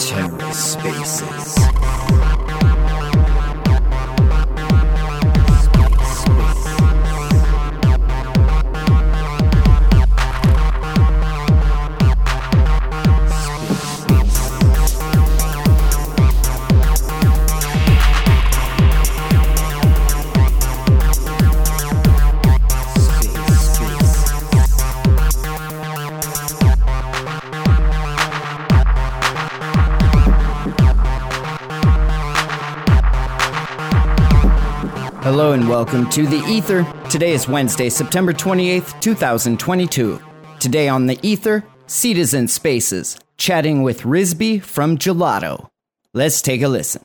TerraSpaces. Hello and welcome to the Ether. Today is Wednesday, September 28th, 2022. Today on the Ether, Seedizen Spaces, chatting with Rizbe from Gelotto. Let's take a listen.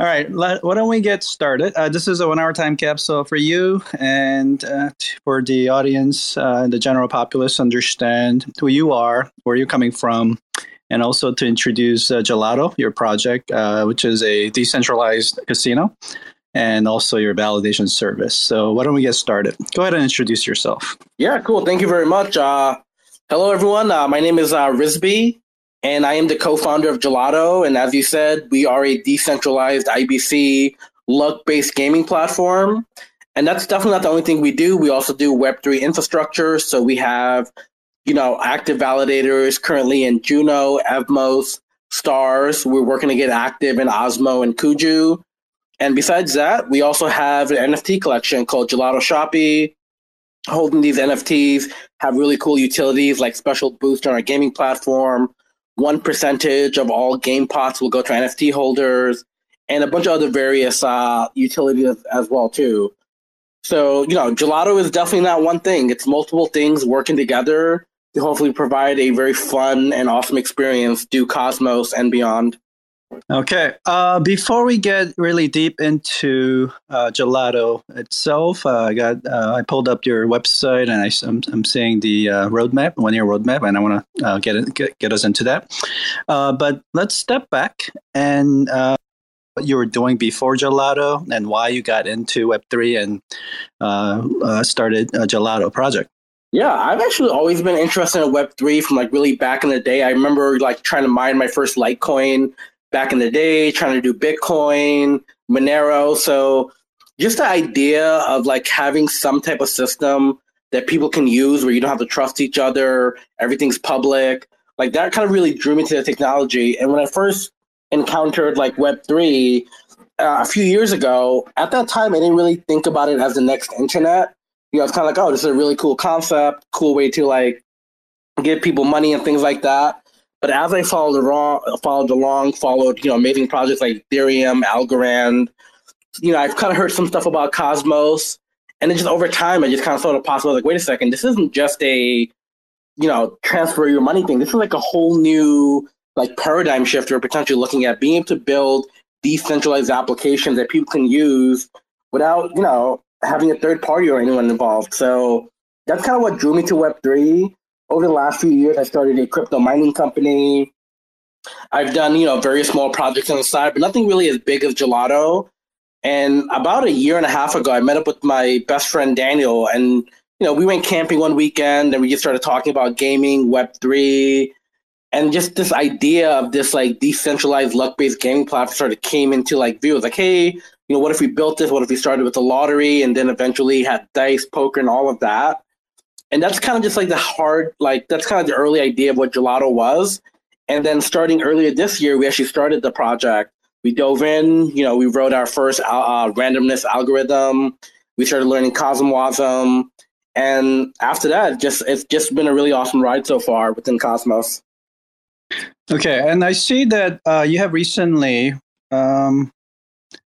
All right, let, why don't we get started? Uh, this is a one hour time capsule for you and uh, for the audience uh, the general populace understand who you are, where you're coming from, and also to introduce uh, Gelotto, your project, uh, which is a decentralized casino and also your validation service. So why don't we get started? Go ahead and introduce yourself. Yeah, cool. Thank you very much. Uh, hello, everyone. Uh, my name is uh, Rizbe, and I am the co-founder of Gelotto. And as you said, we are a decentralized IBC luck-based gaming platform. And that's definitely not the only thing we do. We also do Web3 infrastructure. So we have, you know, active validators currently in Juno, Evmos, Stars. We're working to get active in Osmo and Kuji. And besides that, we also have an NFT collection called Gelotto Shoppy. Holding these NFTs have really cool utilities like special boost on our gaming platform. One percentage of all game pots will go to NFT holders, and a bunch of other various uh, utilities as well too. So you know, Gelotto is definitely not one thing; it's multiple things working together to hopefully provide a very fun and awesome experience to Cosmos and beyond. Okay. Uh, before we get really deep into uh, Gelotto itself, uh, I got uh, I pulled up your website and I, am I'm, I'm seeing the uh, roadmap, one year roadmap, and I want to uh, get, get get us into that. but let's step back and what you were doing before Gelotto and why you got into Web three and started a Gelotto project. Yeah, I've actually always been interested in Web three from like really back in the day. I remember like trying to mine my first Litecoin back in the day, trying to do Bitcoin, Monero. So just the idea of like having some type of system that people can use where you don't have to trust each other, everything's public, like that kind of really drew me to the technology. And when I first encountered like Web3 uh, a few years ago, at that time, I didn't really think about it as the next internet. You know, it's kind of like, oh, this is a really cool concept, cool way to like give people money and things like that. But as I followed along, followed along, followed you know amazing projects like Ethereum, Algorand, you know I've kind of heard some stuff about Cosmos, and then just over time I just kind of thought it possible. Like, wait a second, this isn't just a you know transfer your money thing. This is like a whole new like paradigm shift we're potentially looking at being able to build decentralized applications that people can use without you know having a third party or anyone involved. So that's kind of what drew me to Web three over the last few years, I started a crypto mining company. I've done, you know, various small projects on the side, but nothing really as big as Gelotto. And about a year and a half ago, I met up with my best friend Daniel, and you know, we went camping one weekend, and we just started talking about gaming, Web three, and just this idea of this like decentralized luck-based gaming platform sort of came into like view. It was like, hey, you know, what if we built this? What if we started with the lottery and then eventually had dice, poker, and all of that? And that's kind of just like the hard like that's kind of the early idea of what Gelotto was. And then starting earlier this year we actually started the project. We dove in you know we wrote our first uh, randomness algorithm. We started learning cosmwasm and after that just it's just been a really awesome ride so far within cosmos. Okay and i see that uh, you have recently um,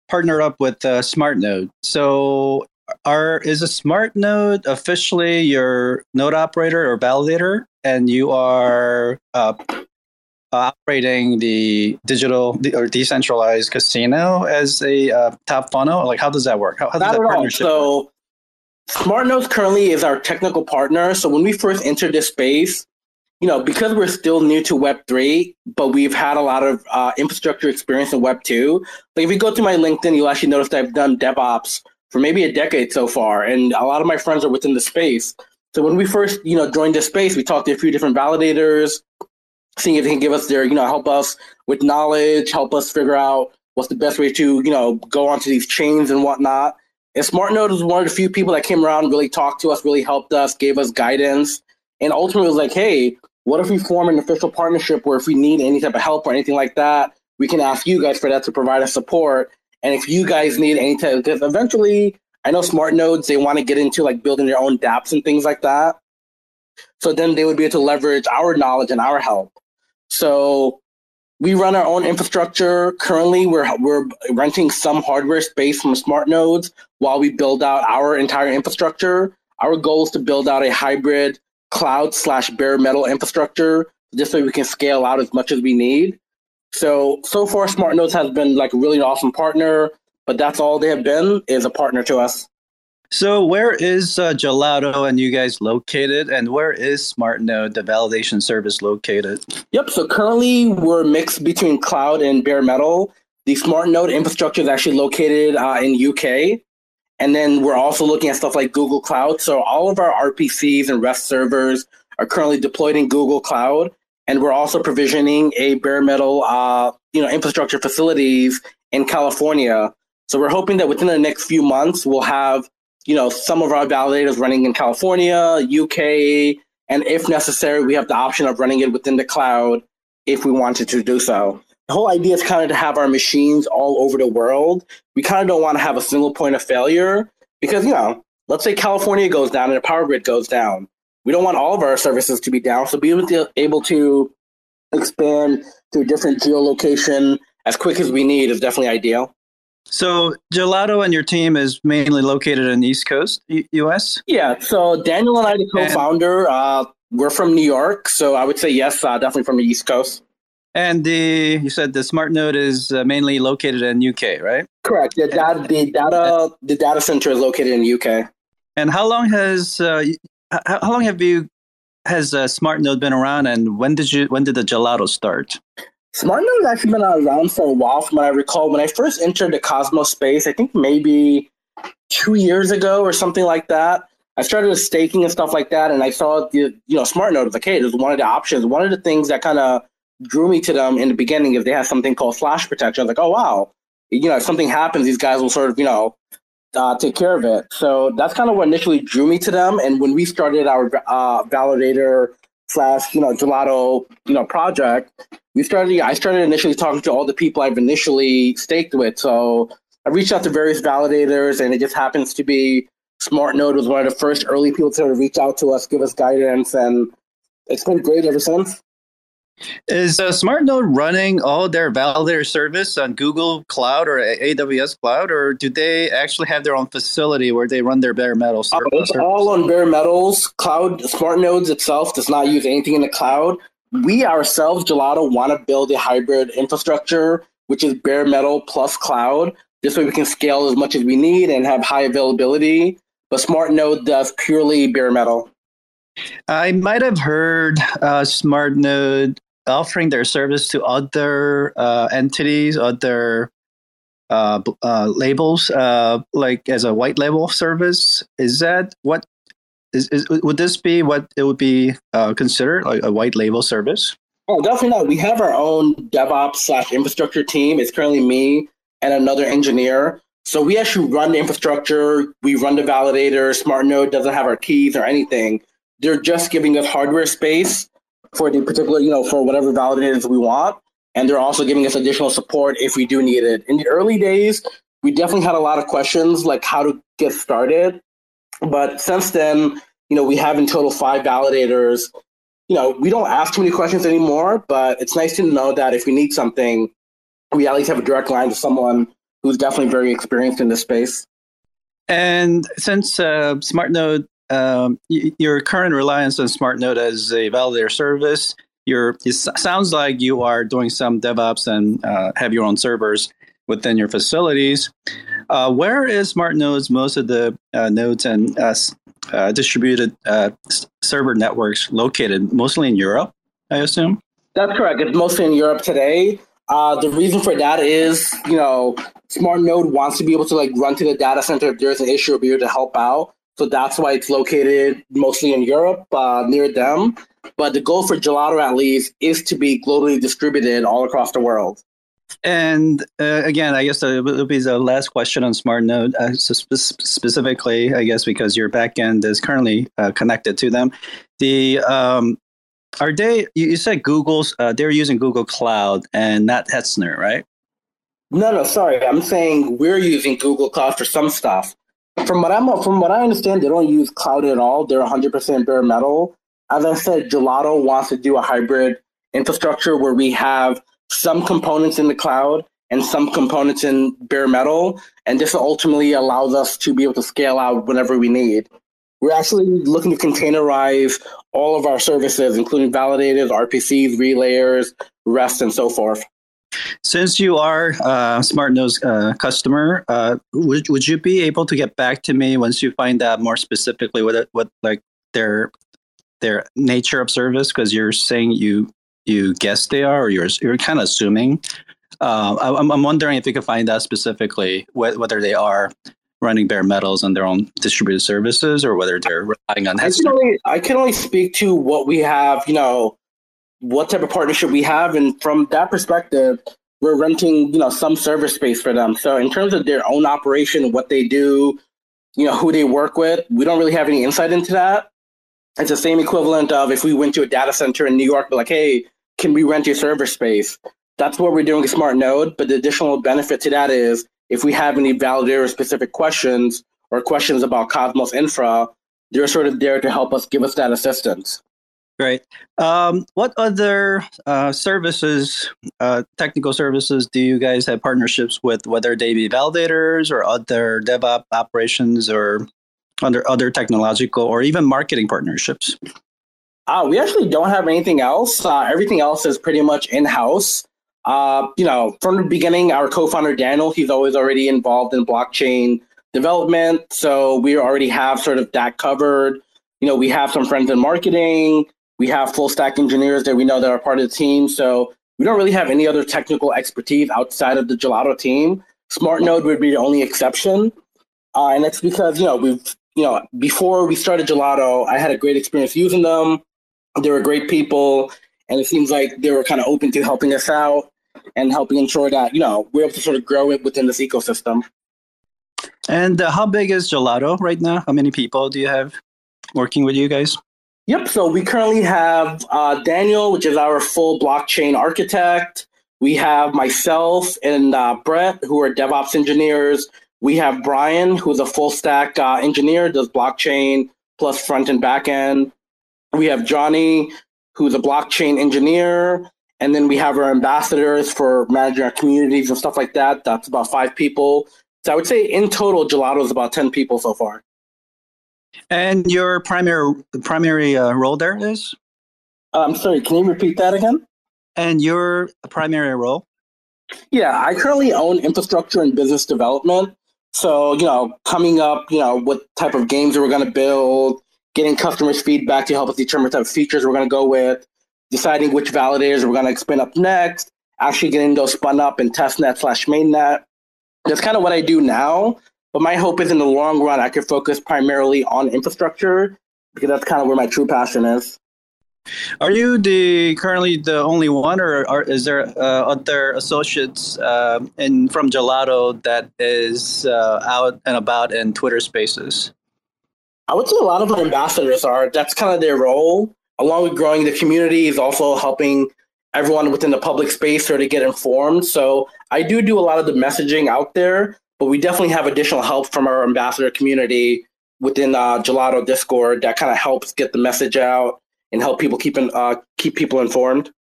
partnered up with uh, SmartNode so are is a smart node officially your node operator or validator? And you are uh, operating the digital or decentralized casino as a uh, top funnel? Like how does that work? How, how does Not that partnership so work? smart nodes currently is our technical partner. So when we first entered this space you know because we're still new to web 3 but we've had a lot of uh, infrastructure experience in web 2 like if you go to my linkedin you'll actually notice that i've done devops for maybe a decade so far, and a lot of my friends are within the space. So when we first, you know, joined the space, we talked to a few different validators, seeing if they can give us their, you know, help us with knowledge, help us figure out what's the best way to, you know, go onto these chains and whatnot. And SmartNode was one of the few people that came around, really talked to us, really helped us, gave us guidance, and ultimately was like, hey, what if we form an official partnership where if we need any type of help or anything like that, we can ask you guys for that to provide us support. And if you guys need any type, because eventually, I know smart nodes they want to get into like building their own DApps and things like that. So then they would be able to leverage our knowledge and our help. So we run our own infrastructure. Currently, we're we're renting some hardware space from smart nodes while we build out our entire infrastructure. Our goal is to build out a hybrid cloud slash bare metal infrastructure just so we can scale out as much as we need. So so far, Smart Nodes has been like a really awesome partner, but that's all they have been is a partner to us. So where is uh, Gelotto and you guys located, and where is SmartNode, the validation service, located? Yep. So currently we're mixed between cloud and bare metal. The SmartNode infrastructure is actually located uh, in UK, and then we're also looking at stuff like Google Cloud. So all of our RPCs and REST servers are currently deployed in Google Cloud, and we're also provisioning a bare metal, uh, you know, infrastructure facilities in California. So we're hoping that within the next few months we'll have you know, some of our validators running in California, UK, and if necessary, we have the option of running it within the cloud if we wanted to do so. The whole idea is kind of to have our machines all over the world. We kind of don't want to have a single point of failure because, you know, let's say California goes down and the power grid goes down. We don't want all of our services to be down. So being able to expand to a different geolocation as quick as we need is definitely ideal. So Gelotto and your team is mainly located in the East Coast, U- U.S. Yeah. So Daniel and I, the co-founder, uh, we're from New York, so I would say yes, uh, definitely from the East Coast. And the you said the smart node is uh, mainly located in UK, right? Correct. The data, the data, the data center is located in UK. And how long has uh, how, how long have you has uh, smart been around, and when did you when did the Gelotto start? SmartNode has actually been around for a while from what I recall. When I first entered the Cosmos space, I think maybe two years ago or something like that, I started staking and stuff like that, and I saw the you know SmartNode was like, hey, it was one of the options. One of the things that kind of drew me to them in the beginning is they had something called flash protection. I was like, oh wow, you know, if something happens, these guys will sort of you know uh, take care of it. So that's kind of what initially drew me to them. And when we started our uh, validator slash you know Gelotto you know project we started i started initially talking to all the people i've initially staked with so i reached out to various validators and it just happens to be SmartNode was one of the first early people to reach out to us give us guidance and it's been great ever since is uh, SmartNode running all their validator service on Google Cloud or AWS Cloud, or do they actually have their own facility where they run their bare metal service? It's all on bare metals. Cloud SmartNodes itself does not use anything in the cloud. We ourselves, Gelotto, want to build a hybrid infrastructure, which is bare metal plus cloud. This way we can scale as much as we need and have high availability. But SmartNode does purely bare metal. I might have heard uh, SmartNode offering their service to other uh, entities, other uh, uh, labels, uh, like as a white label service. Is that what is, is would this be what it would be uh, considered like a white label service? Oh, definitely not. We have our own DevOps slash infrastructure team. It's currently me and another engineer. So we actually run the infrastructure. We run the validator. SmartNode doesn't have our keys or anything. They're just giving us hardware space for the particular, you know, for whatever validators we want. And they're also giving us additional support if we do need it. In the early days, we definitely had a lot of questions like how to get started. But since then, you know, we have in total five validators. You know, we don't ask too many questions anymore, but it's nice to know that if we need something, we at least have a direct line to someone who's definitely very experienced in this space. And since uh, SmartNode um, your current reliance on SmartNode as a validator service, your it sounds like you are doing some DevOps and uh, have your own servers within your facilities. Uh, where is SmartNode's most of the uh, nodes and uh, uh, distributed uh, server networks located? Mostly in Europe, I assume. That's correct. It's mostly in Europe today. Uh, the reason for that is, you know, Smart Node wants to be able to like run to the data center if there's an issue or be able to help out. So that's why it's located mostly in Europe, uh, near them. But the goal for Gelotto, at least, is to be globally distributed all across the world. And uh, again, I guess it will be the last question on SmartNode, uh, spe- specifically, I guess because your backend is currently uh, connected to them. The um, are they? You said Google's. Uh, they're using Google Cloud and not Hetzner, right? No, no, sorry. I'm saying we're using Google Cloud for some stuff. From what I'm from what I understand, they don't use cloud at all. They're 100% bare metal. As I said, Gelotto wants to do a hybrid infrastructure where we have some components in the cloud and some components in bare metal, and this ultimately allows us to be able to scale out whenever we need. We're actually looking to containerize all of our services, including validators, RPCs, relayers, REST, and so forth. Since you are a Smart Node's uh, customer, uh, would would you be able to get back to me once you find out more specifically what what like their their nature of service? Because you're saying you you guess they are, or you're you're kind of assuming. Uh, I'm I'm wondering if you could find out specifically wh- whether they are running bare metals on their own distributed services or whether they're relying on I can, only, I can only speak to what we have, you know, what type of partnership we have. And from that perspective, we're renting, you know, some server space for them. So in terms of their own operation, what they do, you know, who they work with, we don't really have any insight into that. It's the same equivalent of if we went to a data center in New York, but like, hey, can we rent your server space? That's what we're doing with Smart Node. But the additional benefit to that is if we have any validator specific questions or questions about Cosmos Infra, they're sort of there to help us give us that assistance. Great. Um, what other uh, services, uh, technical services, do you guys have partnerships with, whether they be validators or other DevOps operations or under other technological or even marketing partnerships? Uh, we actually don't have anything else. Uh, everything else is pretty much in house. Uh, you know, from the beginning, our co-founder Daniel, he's always already involved in blockchain development, so we already have sort of that covered. You know, we have some friends in marketing. We have full stack engineers that we know that are part of the team. So we don't really have any other technical expertise outside of the Gelotto team. Smart Node would be the only exception, uh, and that's because you know we've you know before we started Gelotto, I had a great experience using them. They were great people, and it seems like they were kind of open to helping us out and helping ensure that you know we're able to sort of grow it within this ecosystem. And uh, how big is Gelotto right now? How many people do you have working with you guys? Yep. So we currently have uh, Daniel, which is our full blockchain architect. We have myself and uh, Brett, who are DevOps engineers. We have Brian, who's a full stack uh, engineer, does blockchain plus front and back end. We have Johnny, who's a blockchain engineer. And then we have our ambassadors for managing our communities and stuff like that. That's about five people. So I would say in total, Gelotto is about 10 people so far. And your primary primary uh, role there is? I'm um, sorry, can you repeat that again? And your primary role? Yeah, I currently own infrastructure and business development. So, you know, coming up, you know, what type of games we're going to build, getting customers' feedback to help us determine what type of features we're going to go with, deciding which validators we're going to spin up next, actually getting those spun up in testnet slash mainnet. That's kind of what I do now. But my hope is in the long run, I could focus primarily on infrastructure because that's kind of where my true passion is. Are you the currently the only one, or, or is there uh, other associates uh, in from Gelotto that is uh, out and about in Twitter Spaces? I would say a lot of our ambassadors are. That's kind of their role, along with growing the community, is also helping everyone within the public space sort of get informed. So I do do a lot of the messaging out there, but we definitely have additional help from our ambassador community within uh, Gelotto Discord that kind of helps get the message out and help people keep in, uh, keep people informed.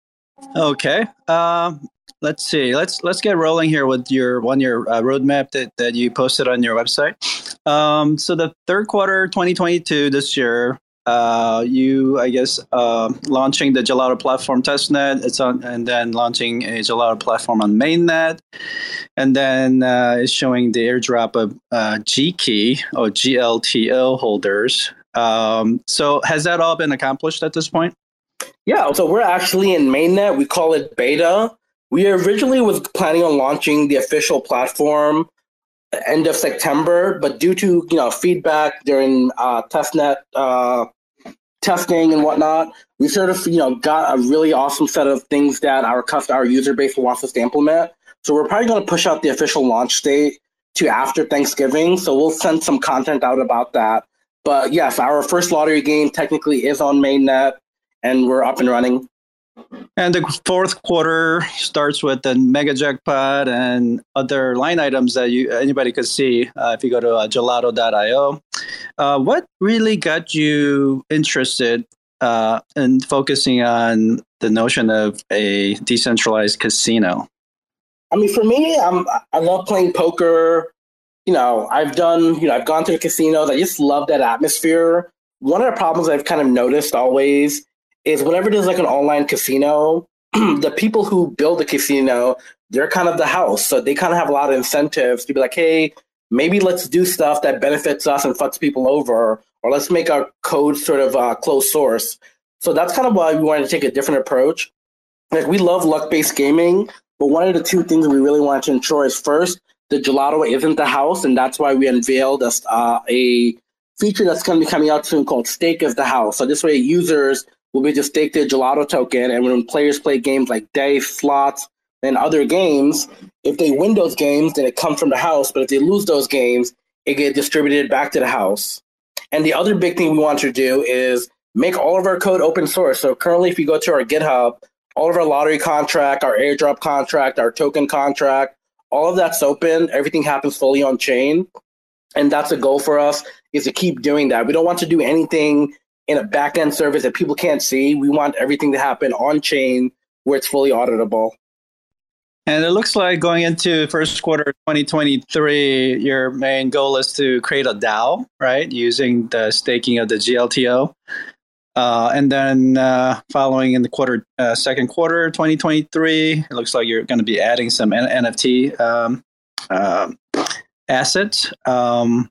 Okay. Um, let's see. Let's let's get rolling here with your one year uh, roadmap that, that you posted on your website. Um, so the third quarter 2022 this year, uh, you, I guess, uh, launching the Gelotto platform testnet. It's on, and then launching a Gelotto platform on mainnet, and then uh, it's showing the airdrop of uh, G key or GLTO holders. Um, so has that all been accomplished at this point? Yeah. So we're actually in mainnet. We call it beta. We originally was planning on launching the official platform end of September, but due to you know feedback during uh, testnet uh, testing and whatnot, we sort of you know got a really awesome set of things that our customer, our user base wants us to implement. So we're probably going to push out the official launch date to after Thanksgiving. So we'll send some content out about that. But yes, our first lottery game technically is on mainnet, and we're up and running. And the fourth quarter starts with the mega jackpot and other line items that you anybody could see uh, if you go to uh, gelotto.io. Uh, what really got you interested uh, in focusing on the notion of a decentralized casino? I mean, for me, I'm, I love playing poker. You know, I've done, you know, I've gone to the casinos. I just love that atmosphere. One of the problems I've kind of noticed always is whenever there's like an online casino, the people who build the casino, they're kind of the house. So they kind of have a lot of incentives to be like, hey, maybe let's do stuff that benefits us and fucks people over, or let's make our code sort of uh, closed source. So that's kind of why we wanted to take a different approach. Like we love luck based gaming, but one of the two things we really want to ensure is first, the Gelotto isn't the house, and that's why we unveiled a, uh, a feature that's going to be coming out soon called Stake as the House. So this way, users will be to stake their Gelotto token, and when players play games like dice, slots, and other games, if they win those games, then it comes from the house. But if they lose those games, it gets distributed back to the house. And the other big thing we want to do is make all of our code open source. So currently, if you go to our GitHub, all of our lottery contract, our airdrop contract, our token contract, all of that's open. Everything happens fully on chain. And that's a goal for us is to keep doing that. We don't want to do anything in a backend service that people can't see. We want everything to happen on chain where it's fully auditable. And it looks like going into first quarter 2023, your main goal is to create a DAO, right? Using the staking of the GLTO. Uh, and then uh, following in the quarter, uh, second quarter 2023, it looks like you're going to be adding some N- NFT um, um, assets. Um,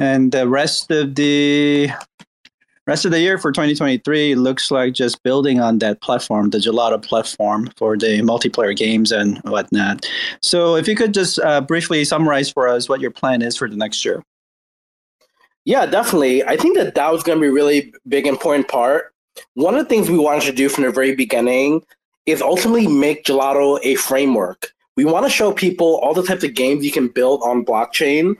and the rest of the rest of the year for 2023 looks like just building on that platform, the Gelotto platform for the multiplayer games and whatnot. So, if you could just uh, briefly summarize for us what your plan is for the next year. Yeah, definitely. I think that that was going to be a really big important part. One of the things we wanted to do from the very beginning is ultimately make Gelotto a framework. We want to show people all the types of games you can build on blockchain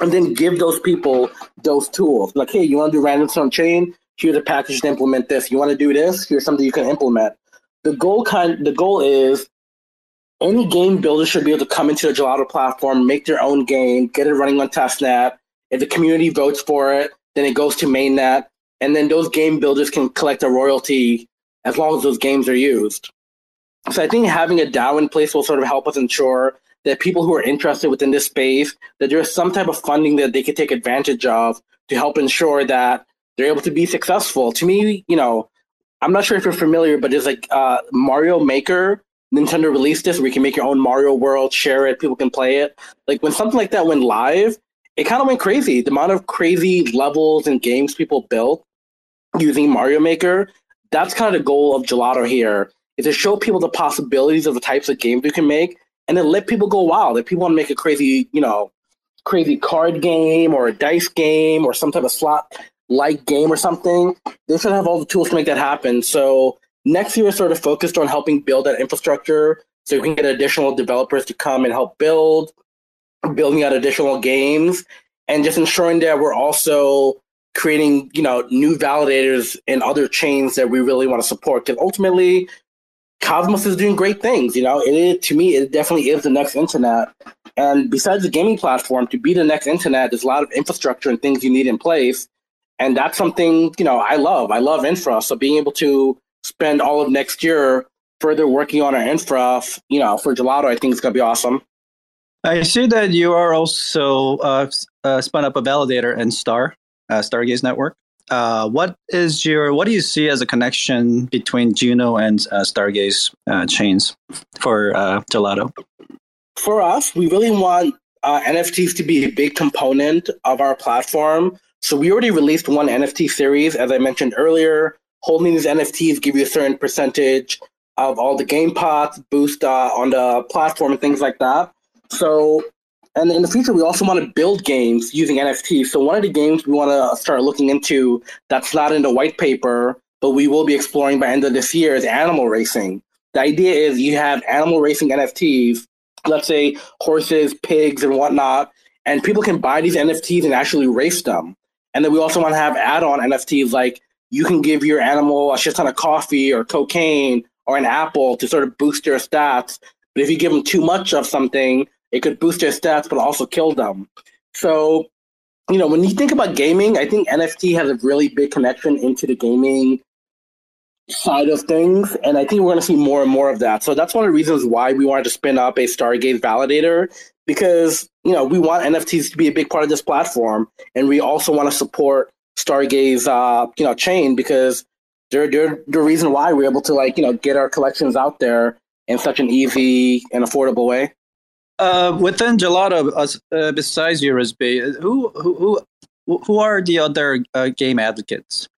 and then give those people those tools. Like, hey, you want to do randoms on chain? Here's a package to implement this. You want to do this? Here's something you can implement. The goal kind the goal is any game builder should be able to come into the Gelotto platform, make their own game, get it running on testnet, if the community votes for it, then it goes to mainnet, and then those game builders can collect a royalty as long as those games are used. So I think having a DAO in place will sort of help us ensure that people who are interested within this space, that there's some type of funding that they could take advantage of to help ensure that they're able to be successful. To me, you know, I'm not sure if you're familiar, but there's like uh, Mario Maker. Nintendo released this where you can make your own Mario world, share it, people can play it. Like when something like that went live, it kind of went crazy. The amount of crazy levels and games people built using Mario Maker, that's kind of the goal of Gelotto here, is to show people the possibilities of the types of games you can make and then let people go wild. If people want to make a crazy, you know, crazy card game or a dice game or some type of slot like game or something, they should have all the tools to make that happen. So next year is sort of focused on helping build that infrastructure so we can get additional developers to come and help build building out additional games, and just ensuring that we're also creating, you know, new validators and other chains that we really want to support. Because ultimately, Cosmos is doing great things. You know, it is, to me, it definitely is the next internet. And besides the gaming platform, to be the next internet, there's a lot of infrastructure and things you need in place. And that's something, you know, I love. I love infra. So being able to spend all of next year further working on our infra, you know, for Gelotto, I think is going to be awesome. I see that you are also uh, uh, spun up a validator in Star, uh, Stargaze Network. Uh, what is your what do you see as a connection between Juno and uh, Stargaze uh, chains for Gelotto? For us, we really want NFTs to be a big component of our platform. So we already released one NFT series, as I mentioned earlier. Holding these NFTs give you a certain percentage of all the game pots, boost uh, on the platform, and things like that. So, and in the future, we also want to build games using NFTs. So, one of the games we want to start looking into that's not in the white paper, but we will be exploring by end of this year is animal racing. The idea is you have animal racing NFTs, let's say horses, pigs, and whatnot, and people can buy these NFTs and actually race them. And then we also want to have add-on NFTs like you can give your animal a shit ton of coffee or cocaine or an apple to sort of boost their stats. But if you give them too much of something, it could boost their stats but also kill them. So, you know, when you think about gaming, I think NFT has a really big connection into the gaming side of things. And I think we're going to see more and more of that. So that's one of the reasons why we wanted to spin up a Stargaze validator because, you know, we want NFTs to be a big part of this platform. And we also want to support Stargaze, uh, you know, chain because they're, they're the reason why we're able to like, you know, get our collections out there in such an easy and affordable way. Uh, within Gelotto, uh, besides USB, who who who who are the other uh, game advocates?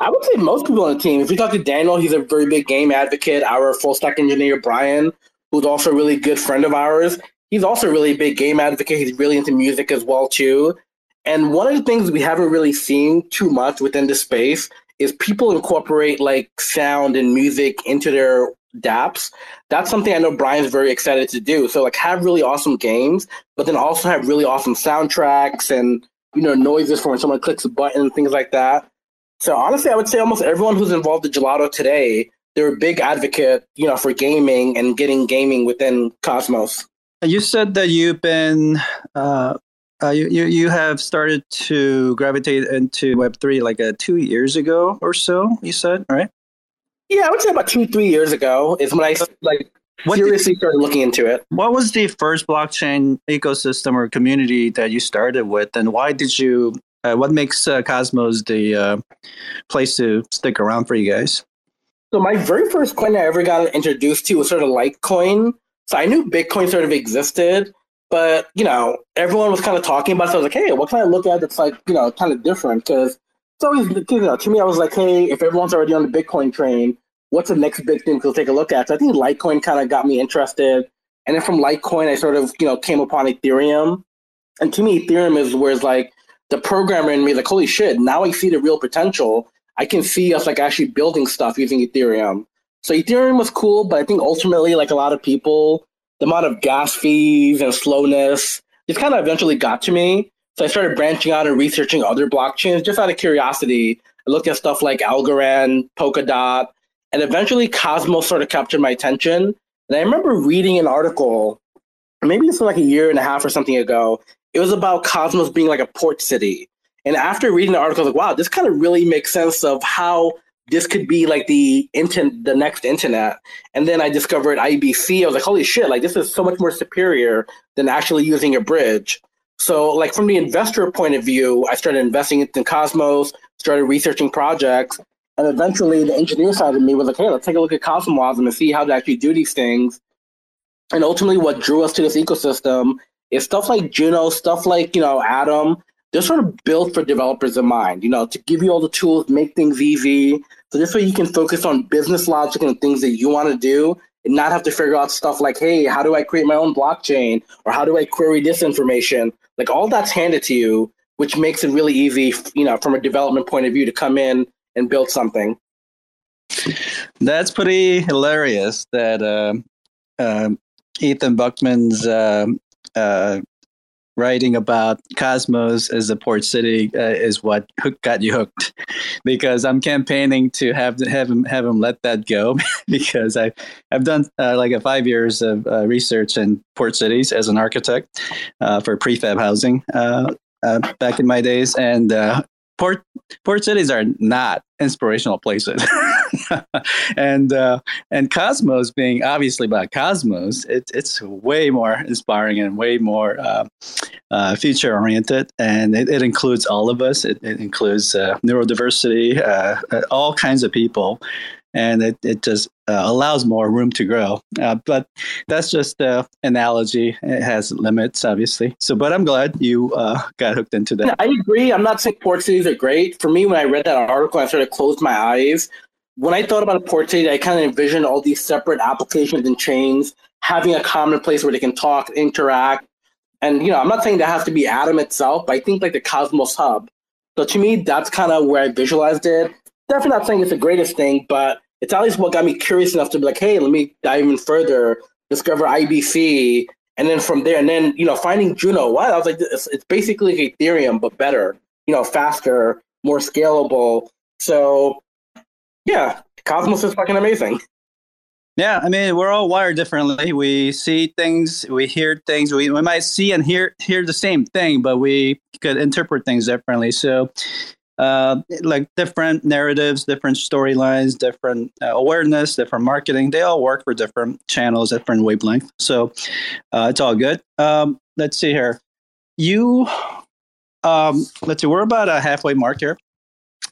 I would say most people on the team. If we talk to Daniel, he's a very big game advocate. Our full stack engineer Brian, who's also a really good friend of ours, he's also a really big game advocate. He's really into music as well too. And one of the things we haven't really seen too much within the space is people incorporate like sound and music into their dApps. That's something I know Brian's very excited to do. So like have really awesome games, but then also have really awesome soundtracks and you know noises for when someone clicks a button and things like that. So honestly, I would say almost everyone who's involved in Gelotto today, they're a big advocate, you know, for gaming and getting gaming within Cosmos. You said that you've been, uh, uh, you, you you have started to gravitate into Web three like uh, two years ago or so. You said right? Yeah, I would say about two three years ago is when I like what seriously did, started looking into it. What was the first blockchain ecosystem or community that you started with, and why did you uh, what makes uh, Cosmos the uh, place to stick around for you guys? So my very first coin I ever got introduced to was sort of Litecoin. So I knew Bitcoin sort of existed, but you know everyone was kind of talking about. it. So I was like, hey, what can I look at that's like you know kind of different? Because it's always you know to me I was like, hey, if everyone's already on the Bitcoin train, what's the next big thing to take a look at? So I think Litecoin kind of got me interested, and then from Litecoin I sort of you know came upon Ethereum, and to me Ethereum is where it's like the programmer in me like, holy shit, now I see the real potential. I can see us like actually building stuff using Ethereum. So Ethereum was cool, but I think ultimately, like a lot of people, the amount of gas fees and slowness just kind of eventually got to me. So I started branching out and researching other blockchains just out of curiosity. I looked at stuff like Algorand, Polkadot, and eventually Cosmos sort of captured my attention. And I remember reading an article, maybe this was like a year and a half or something ago, it was about Cosmos being like a port city. And after reading the article, I was like, wow, this kind of really makes sense of how this could be like the internet, the next internet. And then I discovered IBC. I was like, holy shit, like this is so much more superior than actually using a bridge. So, like from the investor point of view, I started investing in Cosmos, started researching projects, and eventually the engineer side of me was like, hey, let's take a look at Cosmos and see how to actually do these things. And ultimately, what drew us to this ecosystem is stuff like Juno, stuff like, you know, Atom, they're sort of built for developers in mind, you know, to give you all the tools, make things easy. So this way you can focus on business logic and things that you want to do and not have to figure out stuff like, hey, how do I create my own blockchain? Or how do I query this information? Like all that's handed to you, which makes it really easy, you know, from a development point of view to come in and build something. That's pretty hilarious that uh, uh, Ethan Buchman's uh, uh, writing about Cosmos as a port city uh, is what hook, got you hooked, because I'm campaigning to have have him have him let that go because I I've done uh, like a five years of uh, research in port cities as an architect uh, for prefab housing uh, uh, back in my days, and port port cities are not inspirational places. and uh, and Cosmos being obviously about Cosmos, it, it's way more inspiring and way more uh, uh, future oriented, and it, it, includes all of us. It, it includes uh, neurodiversity, uh, uh, all kinds of people, and it, it just allows more room to grow. But that's just the analogy. It has limits, obviously. So, but I'm glad you got hooked into that. I agree. I'm not saying port cities are great. For me, when I read that article, I sort of closed my eyes when I thought about a port city, I kind of envisioned all these separate applications and chains having a common place where they can talk, interact. And, you know, I'm not saying that has to be Atom itself, but I think like the Cosmos Hub. So to me, that's kind of where I visualized it. Definitely not saying it's the greatest thing, but it's at least what got me curious enough to be like, hey, let me dive even further, discover IBC, and then from there, and then, you know, finding Juno. Wow, I was like, it's, it's basically Ethereum, but better, you know, faster, more scalable. So yeah, Cosmos is fucking amazing. Yeah, I mean, we're all wired differently. We see things, we hear things. We, we might see and hear hear the same thing, but we could interpret things differently. So, uh, like different narratives, different storylines, different uh, awareness, different marketing, they all work for different channels, different wavelength. So, uh, it's all good. Um, let's see here. You, um, let's see, we're about a halfway mark here.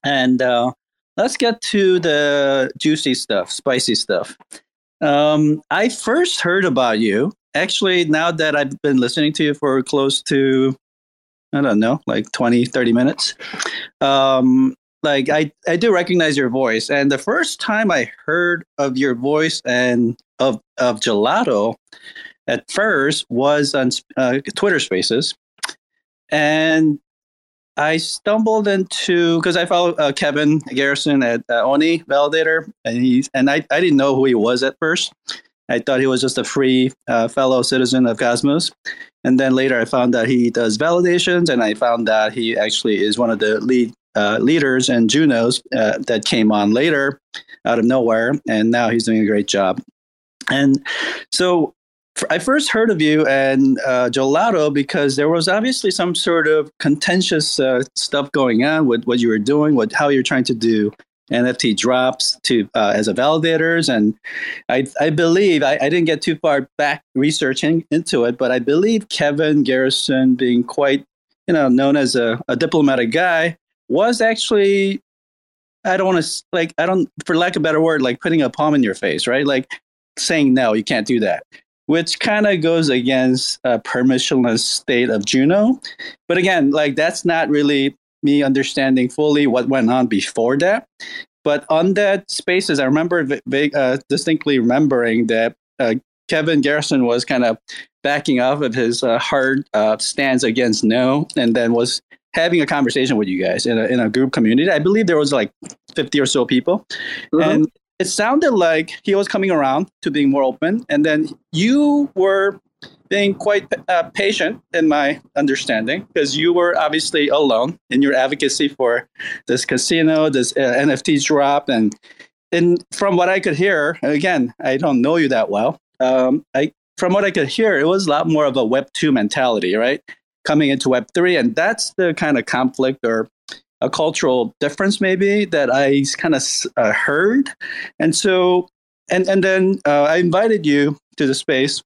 And uh, let's get to the juicy stuff, spicy stuff. Um, I first heard about you actually now that I've been listening to you for close to, I don't know, like 20, 30 minutes. Um, like I, I do recognize your voice. And the first time I heard of your voice and of, of Gelotto at first was on uh, Twitter Spaces. And I stumbled into because I follow uh, Kevin Garrison at uh, Oni Validator, and he's and I, I didn't know who he was at first. I thought he was just a free uh, fellow citizen of Cosmos, and then later I found that he does validations, and I found that he actually is one of the lead uh, leaders and Junos uh, that came on later out of nowhere, and now he's doing a great job. And so I first heard of you and uh, Gelotto because there was obviously some sort of contentious uh, stuff going on with what you were doing, what how you're trying to do NFT drops to uh, as a validators, and I I believe I, I didn't get too far back researching into it, but I believe Kevin Garrison, being quite you know known as a, a diplomatic guy, was actually I don't want to like I don't for lack of a better word like putting a palm in your face, right? Like saying no, you can't do that which kind of goes against a permissionless state of Juno. But again, like that's not really me understanding fully what went on before that. But on that spaces, I remember uh, distinctly remembering that uh, Kevin Garrison was kind of backing off of his uh, hard uh, stance against no, and then was having a conversation with you guys in a, in a group community. I believe there was like 50 or so people. Mm-hmm. And it sounded like he was coming around to being more open, and then you were being quite uh, patient, in my understanding, because you were obviously alone in your advocacy for this casino, this uh, NFT drop, and and from what I could hear, again, I don't know you that well. Um, I from what I could hear, it was a lot more of a Web two mentality, right? Coming into Web three, and that's the kind of conflict or a cultural difference maybe that I kind of uh, heard, and so and and then uh, I invited you to the space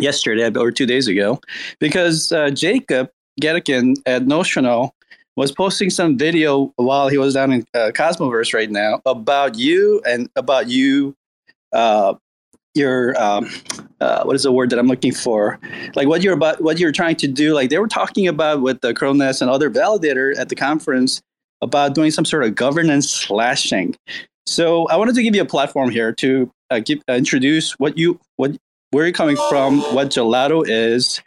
yesterday or two days ago because uh, Jacob Gadikian at Notional was posting some video while he was down in uh, Cosmoverse right now about you and about you uh, your um, uh, what is the word that I'm looking for? Like what you're about, what you're trying to do. Like they were talking about with the Cronus and other validator at the conference about doing some sort of governance slashing. So I wanted to give you a platform here to uh, give, uh, introduce what you what where you're coming from, what Gelotto is,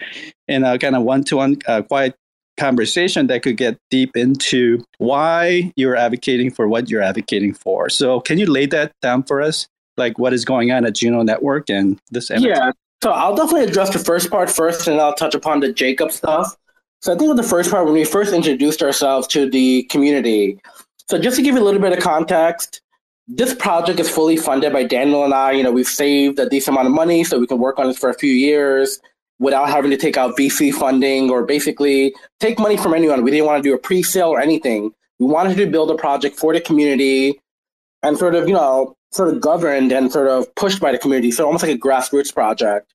in a kind of one-to-one uh, quiet conversation that could get deep into why you're advocating for what you're advocating for. So can you lay that down for us? Like what is going on at Juno Network and this. Yeah, so I'll definitely address the first part first, and I'll touch upon the Jacob stuff. So I think with the first part, when we first introduced ourselves to the community, so just to give you a little bit of context, this project is fully funded by Daniel and I. You know, we've saved a decent amount of money so we can work on this for a few years without having to take out VC funding or basically take money from anyone. We didn't want to do a pre-sale or anything. We wanted to build a project for the community and sort of, you know, sort of governed and sort of pushed by the community. So almost like a grassroots project.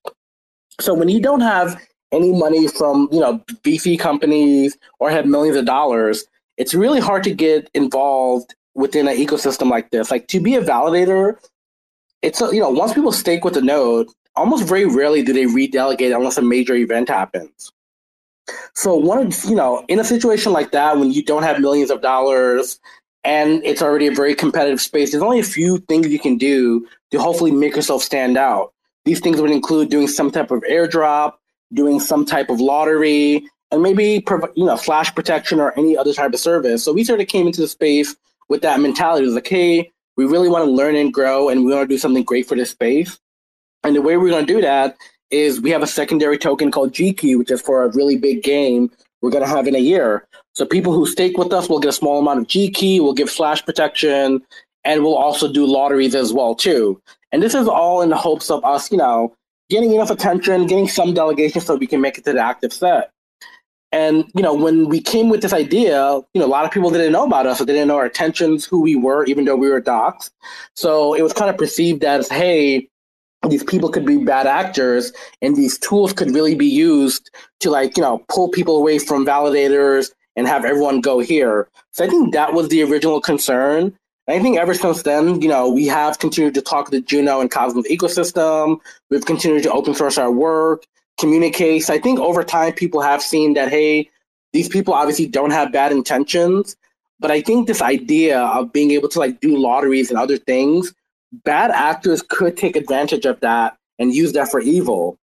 So when you don't have any money from, you know, VC companies or have millions of dollars, it's really hard to get involved within an ecosystem like this. Like to be a validator, it's a, you know, once people stake with a node, almost very rarely do they redelegate unless a major event happens. So one, you know, in a situation like that, when you don't have millions of dollars and it's already a very competitive space. There's only a few things you can do to hopefully make yourself stand out. These things would include doing some type of airdrop, doing some type of lottery, and maybe you know flash protection or any other type of service. So we sort of came into the space with that mentality. It like, hey, we really want to learn and grow, and we want to do something great for this space. And the way we're going to do that is we have a secondary token called GQ, which is for a really big game we're going to have in a year. So people who stake with us will get a small amount of G key, we'll give flash protection, and we'll also do lotteries as well too. And this is all in the hopes of us, you know, getting enough attention, getting some delegation so we can make it to the active set. And you know, when we came with this idea, you know, a lot of people didn't know about us, or they didn't know our intentions, who we were, even though we were docs. So it was kind of perceived as, hey, these people could be bad actors, and these tools could really be used to, like, you know, pull people away from validators and have everyone go here. So I think that was the original concern. I think ever since then, you know, we have continued to talk to the Juno and Cosmos ecosystem. We've continued to open source our work, communicate. So I think over time, people have seen that, hey, these people obviously don't have bad intentions. But I think this idea of being able to like do lotteries and other things, bad actors could take advantage of that and use that for evil.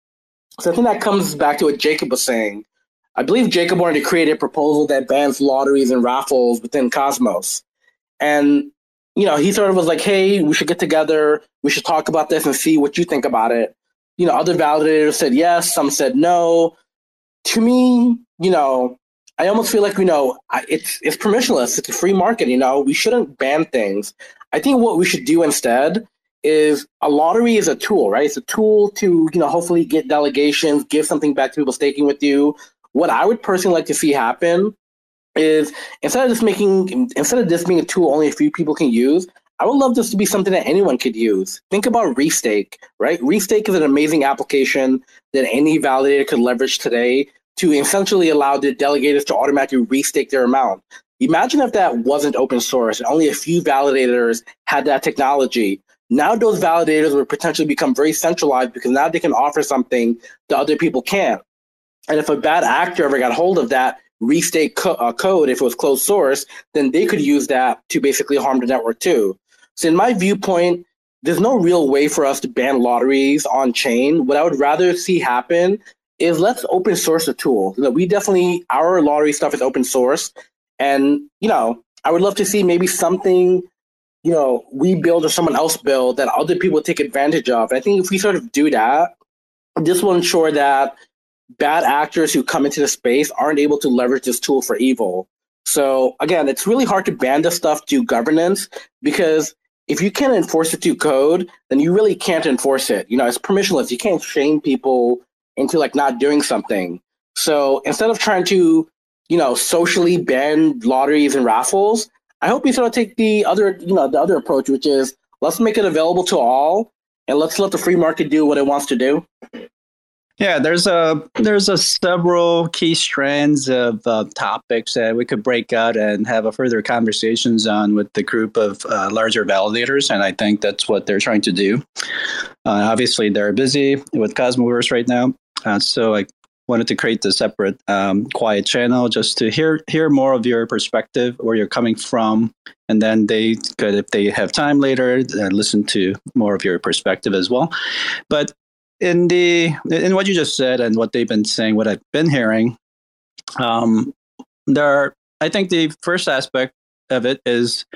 So I think that comes back to what Jacob was saying. I believe Jacob wanted to create a proposal that bans lotteries and raffles within Cosmos. And you know, he sort of was like, hey, we should get together. We should talk about this and see what you think about it. You know, other validators said yes, some said no. To me, you know, I almost feel like, you know, it's, it's permissionless. It's a free market, you know, we shouldn't ban things. I think what we should do instead is a lottery is a tool, right? It's a tool to, you know, hopefully get delegations, give something back to people staking with you. What I would personally like to see happen is instead of just making instead of this being a tool only a few people can use, I would love this to be something that anyone could use. Think about Restake, right? Restake is an amazing application that any validator could leverage today to essentially allow the delegators to automatically restake their amount. Imagine if that wasn't open source and only a few validators had that technology. Now those validators would potentially become very centralized because now they can offer something that other people can't. And if a bad actor ever got hold of that, restake co- uh, code if it was closed source, then they could use that to basically harm the network too. So, in my viewpoint, there's no real way for us to ban lotteries on chain. What I would rather see happen is let's open source the tool. You know, we definitely our lottery stuff is open source, and you know, I would love to see maybe something you know we build or someone else build that other people take advantage of. I think if we sort of do that, this will ensure that bad actors who come into the space aren't able to leverage this tool for evil. So again, it's really hard to ban this stuff to governance because if you can't enforce it to code, then you really can't enforce it. You know, it's permissionless. You can't shame people into like not doing something. So instead of trying to, you know, socially ban lotteries and raffles, I hope you sort of take the other, you know, the other approach, which is let's make it available to all and let's let the free market do what it wants to do. Yeah, there's a there's a several key strands of uh, topics that we could break out and have a further conversations on with the group of uh, larger validators, and I think that's what they're trying to do. Uh, obviously, they're busy with Cosmoverse right now, uh, so I wanted to create a separate um, quiet channel just to hear hear more of your perspective, where you're coming from, and then they could, if they have time later, uh, listen to more of your perspective as well. But in the in what you just said and what they've been saying, what I've been hearing, um, there are, I think the first aspect of it is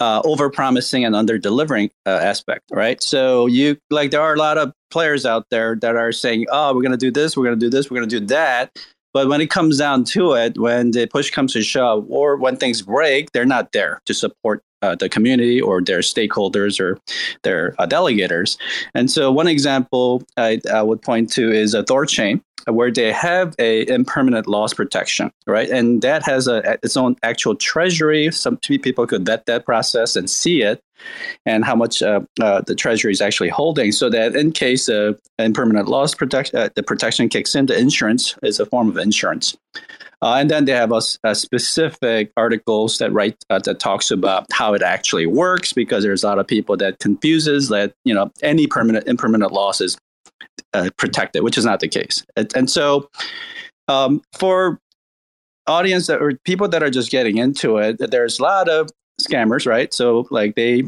uh, over promising and under delivering uh, aspect, right? So you like there are a lot of players out there that are saying, "Oh, we're going to do this, we're going to do this, we're going to do that," but when it comes down to it, when the push comes to shove, or when things break, they're not there to support uh, the community or their stakeholders or their uh, delegators. And so, one example I, I would point to is a Thorchain, where they have a impermanent loss protection, right? And that has a its own actual treasury. Some people could vet that process and see it, and how much uh, uh, the treasury is actually holding, so that in case of impermanent loss protection, uh, the protection kicks in. The insurance is a form of insurance. Uh, and then they have a, a specific articles that write uh, that talks about how it actually works because there's a lot of people that confuses that you know any permanent impermanent loss is uh, protected, which is not the case. And, so um, for audience that or people that are just getting into it, there's a lot of scammers, right? So like they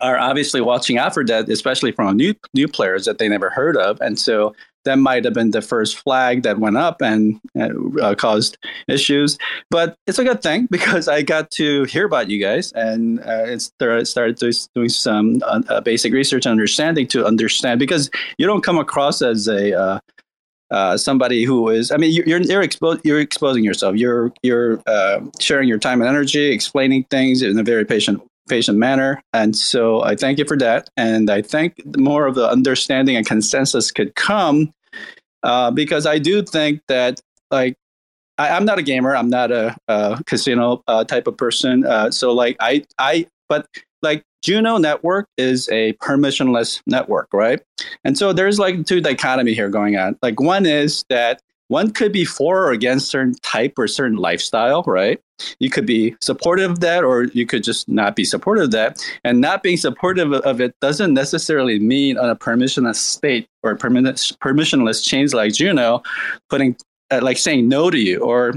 are obviously watching out for that, especially from new new players that they never heard of, and so that might have been the first flag that went up and uh, caused issues. But it's a good thing because I got to hear about you guys and uh, started doing some uh, uh, basic research and understanding to understand because you don't come across as a uh, uh, somebody who is i mean you're you're, expo- you're exposing yourself you're you're uh, sharing your time and energy explaining things in a very patient patient manner and so i thank you for that and i think more of the understanding and consensus could come uh, because i do think that like I, am not a gamer i'm not a, a casino uh, type of person uh, so like i i but like Juno network is a permissionless network, right? And so there's like two dichotomy here going on. Like one is that one could be for or against certain type or certain lifestyle, right? You could be supportive of that, or you could just not be supportive of that. And not being supportive of it doesn't necessarily mean on a permissionless state or permissionless chains like Juno, putting uh, like saying no to you or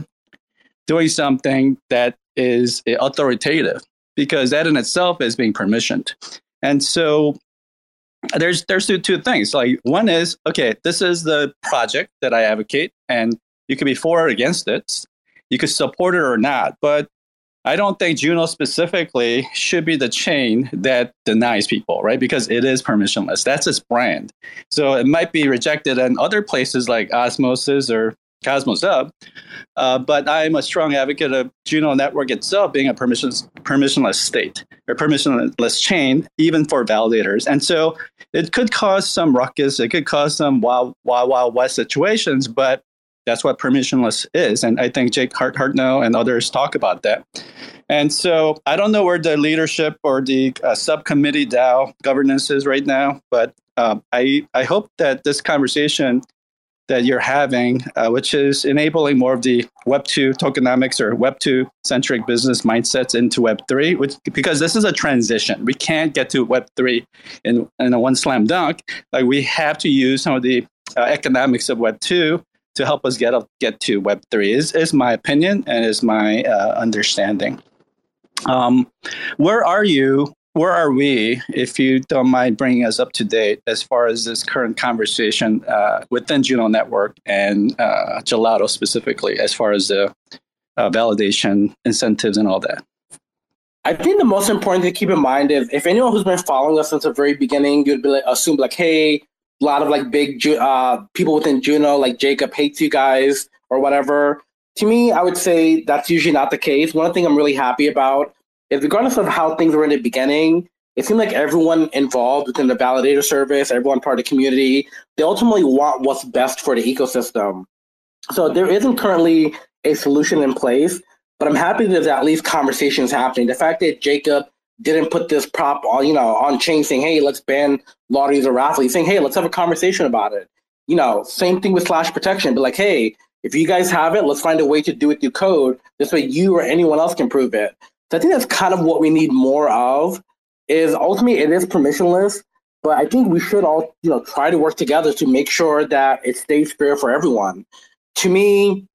doing something that is authoritative because that in itself is being permissioned. And so there's there's two, two things. Like one is okay, this is the project that I advocate, and you could be for or against it. You could support it or not, but I don't think Juno specifically should be the chain that denies people, right? Because it is permissionless. That's its brand. So it might be rejected in other places like Osmosis or Cosmos Hub. Uh, but I'm a strong advocate of Juno Network itself being a permissions, permissionless state or permissionless chain, even for validators. And so it could cause some ruckus. It could cause some wild, wild, wild west situations, but that's what permissionless is. And I think Jake Hart- Hartnell and others talk about that. And so I don't know where the leadership or the uh, subcommittee DAO governance is right now, but uh, I, I hope that this conversation that you're having, uh, which is enabling more of the Web 2 tokenomics or Web 2 centric business mindsets into Web 3, which, because this is a transition. We can't get to Web 3 in, in a one slam dunk. Like we have to use some of the uh, economics of Web 2 to help us get, get to Web 3, is, is my opinion and is my uh, understanding. Um, where are you where are we, if you don't mind bringing us up to date as far as this current conversation uh, within Juno Network and uh, Gelotto specifically, as far as the uh, validation incentives and all that? I think the most important thing to keep in mind is if anyone who's been following us since the very beginning, you'd be like, assume like, hey, a lot of like big uh, people within Juno, like Jacob, hates you guys or whatever. To me, I would say that's usually not the case. One thing I'm really happy about regardless of how things were in the beginning, it seemed like everyone involved within the validator service, everyone part of the community, they ultimately want what's best for the ecosystem. So there isn't currently a solution in place, but I'm happy there's at least conversations happening. The fact that Jacob didn't put this prop on, you know, on chain saying, hey, let's ban lotteries or raffles, saying, hey, let's have a conversation about it. You know, same thing with slash protection, but like, hey, if you guys have it, let's find a way to do it through code. This way you or anyone else can prove it. So I think that's kind of what we need more of. Is ultimately it is permissionless, but I think we should all you know try to work together to make sure that it stays fair for everyone. To me,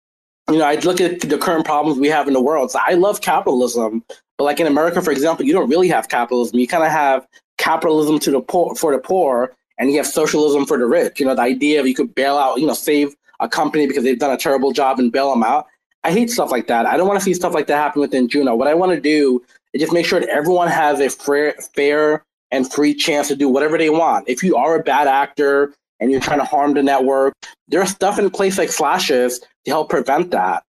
you know, I look at the current problems we have in the world. So I love capitalism, but like in America, for example, you don't really have capitalism. You kind of have capitalism to the poor for the poor, and you have socialism for the rich. You know, the idea of you could bail out, you know, save a company because they've done a terrible job and bail them out. I hate stuff like that. I don't want to see stuff like that happen within Juno. What I want to do is just make sure that everyone has a fair, fair and free chance to do whatever they want. If you are a bad actor and you're trying to harm the network, there's stuff in place like slashes to help prevent that.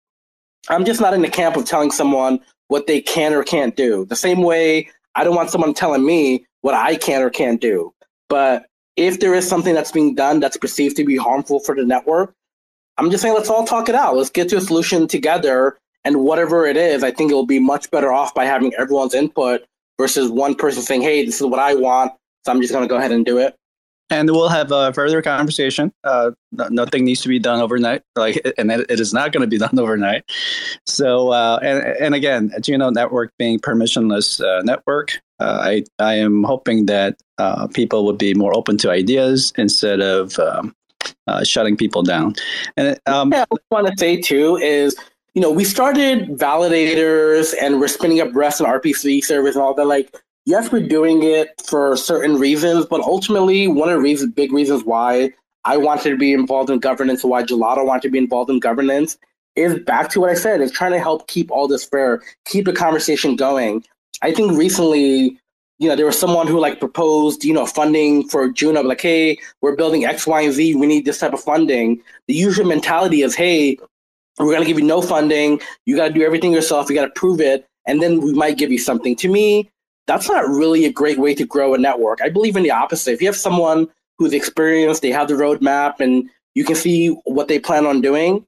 I'm just not in the camp of telling someone what they can or can't do. The same way I don't want someone telling me what I can or can't do. But if there is something that's being done that's perceived to be harmful for the network, I'm just saying, let's all talk it out. Let's get to a solution together. And whatever it is, I think it'll be much better off by having everyone's input versus one person saying, hey, this is what I want. So I'm just going to go ahead and do it. And we'll have a further conversation. Uh, nothing needs to be done overnight, like, and it, is not going to be done overnight. So, uh, and and again, Juno Network being permissionless uh, network, uh, I I am hoping that uh, people would be more open to ideas instead of um, uh, shutting people down. And um, yeah, I want to say too is you know, we started validators and we're spinning up REST and RPC service and all that. Like, yes, we're doing it for certain reasons, but ultimately, one of the reasons, big reasons why I wanted to be involved in governance, why Gelotto wanted to be involved in governance, is back to what I said, is trying to help keep all this fair, keep the conversation going. I think recently, you know, there was someone who like proposed, you know, funding for Juno, like, hey, we're building X, Y, and Z. We need this type of funding. The usual mentality is, hey, we're going to give you no funding. You got to do everything yourself. You got to prove it. And then we might give you something. To me, that's not really a great way to grow a network. I believe in the opposite. If you have someone who's experienced, they have the roadmap, and you can see what they plan on doing,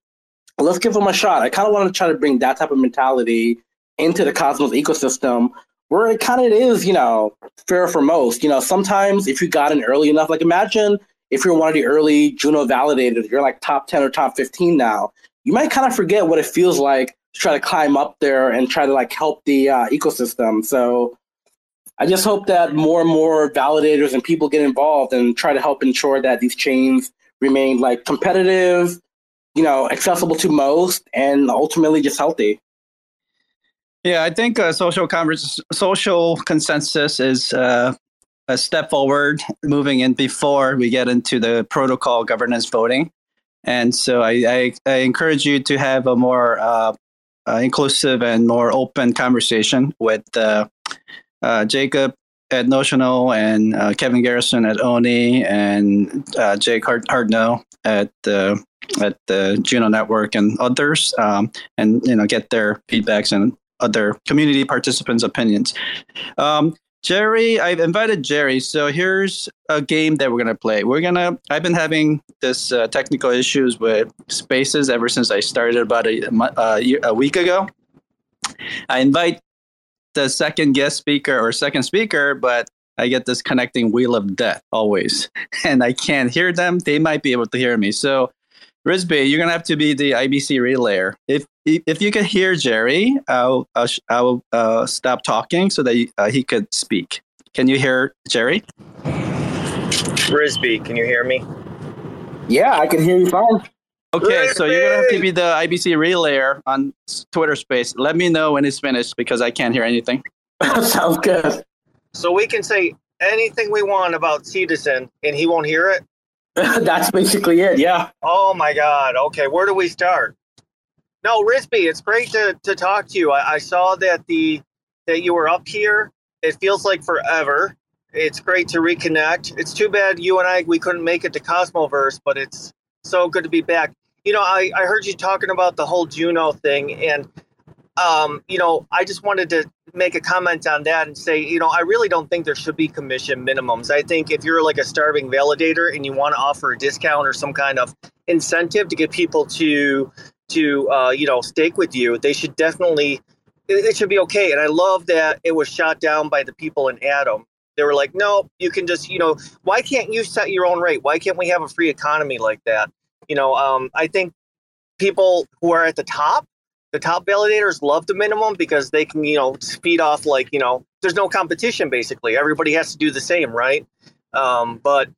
let's give them a shot. I kind of want to try to bring that type of mentality into the Cosmos ecosystem where it kind of is, you know, fair for most. You know, sometimes if you got in early enough, like imagine if you're one of the early Juno validators, you're like top 10 or top 15 now, you might kind of forget what it feels like to try to climb up there and try to like help the uh, ecosystem. So I just hope that more and more validators and people get involved and try to help ensure that these chains remain like competitive, you know, accessible to most, and ultimately just healthy. Yeah, I think uh, social converse, social consensus is uh, a step forward, moving in before we get into the protocol governance voting. And so I, I, I encourage you to have a more uh, uh inclusive and more open conversation with uh, uh, Jacob at Notional and Kevin Garrison at Oni and Jake Hard- Hartnell at the at the Juno Network and others, um, and you know get their feedbacks and other community participants' opinions. Um, Jerry, I've invited Jerry. So here's a game that we're gonna play. We're gonna. I've been having this uh, technical issues with Spaces ever since I started about a, a, a week ago. I invite the second guest speaker or second speaker, but I get this connecting wheel of death always, and I can't hear them. They might be able to hear me. So Rizbe, you're gonna have to be the IBC relayer. If if you can hear Jerry, I'll I'll, I'll uh, stop talking so that uh, he could speak. Can you hear Jerry? Rizbe, can you hear me? Yeah, I can hear you fine. Okay, so you're gonna have to be the IBC relayer on Twitter Space. Let me know when it's finished because I can't hear anything. Sounds good. So we can say anything we want about Seedizen, and he won't hear it. That's basically it. Yeah. Oh my God. Okay, where do we start? No, Rizbe, it's great to, to talk to you. I, I saw that the that you were up here. It feels like forever. It's great to reconnect. It's too bad you and I we couldn't make it to Cosmoverse, but it's so good to be back. You know, I, I heard you talking about the whole Juno thing, and um, you know, I just wanted to make a comment on that and say, you know, I really don't think there should be commission minimums. I think if you're like a starving validator and you want to offer a discount or some kind of incentive to get people to to uh, you know stake with you, they should definitely it, it should be okay. And I love that it was shot down by the people in Atom. They were like, no, you can just, you know, why can't you set your own rate? Why can't we have a free economy like that? You know, um, I think people who are at the top the top validators love the minimum because they can, you know, speed off like, you know, there's no competition basically. Everybody has to do the same, right? Um, but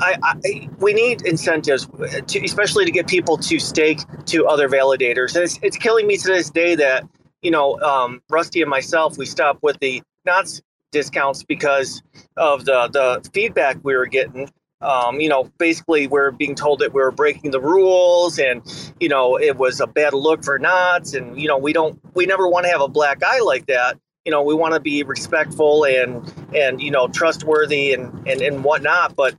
I, I, we need incentives, to, especially to get people to stake to other validators. And it's, it's killing me to this day that, you know, um, Rusty and myself, we stopped with the not discounts because of the, the feedback we were getting um, you know, basically we're being told that we're breaking the rules and, you know, it was a bad look for knots. And, you know, we don't, we never want to have a black eye like that. You know, we want to be respectful and, and, you know, trustworthy and, and, and whatnot. But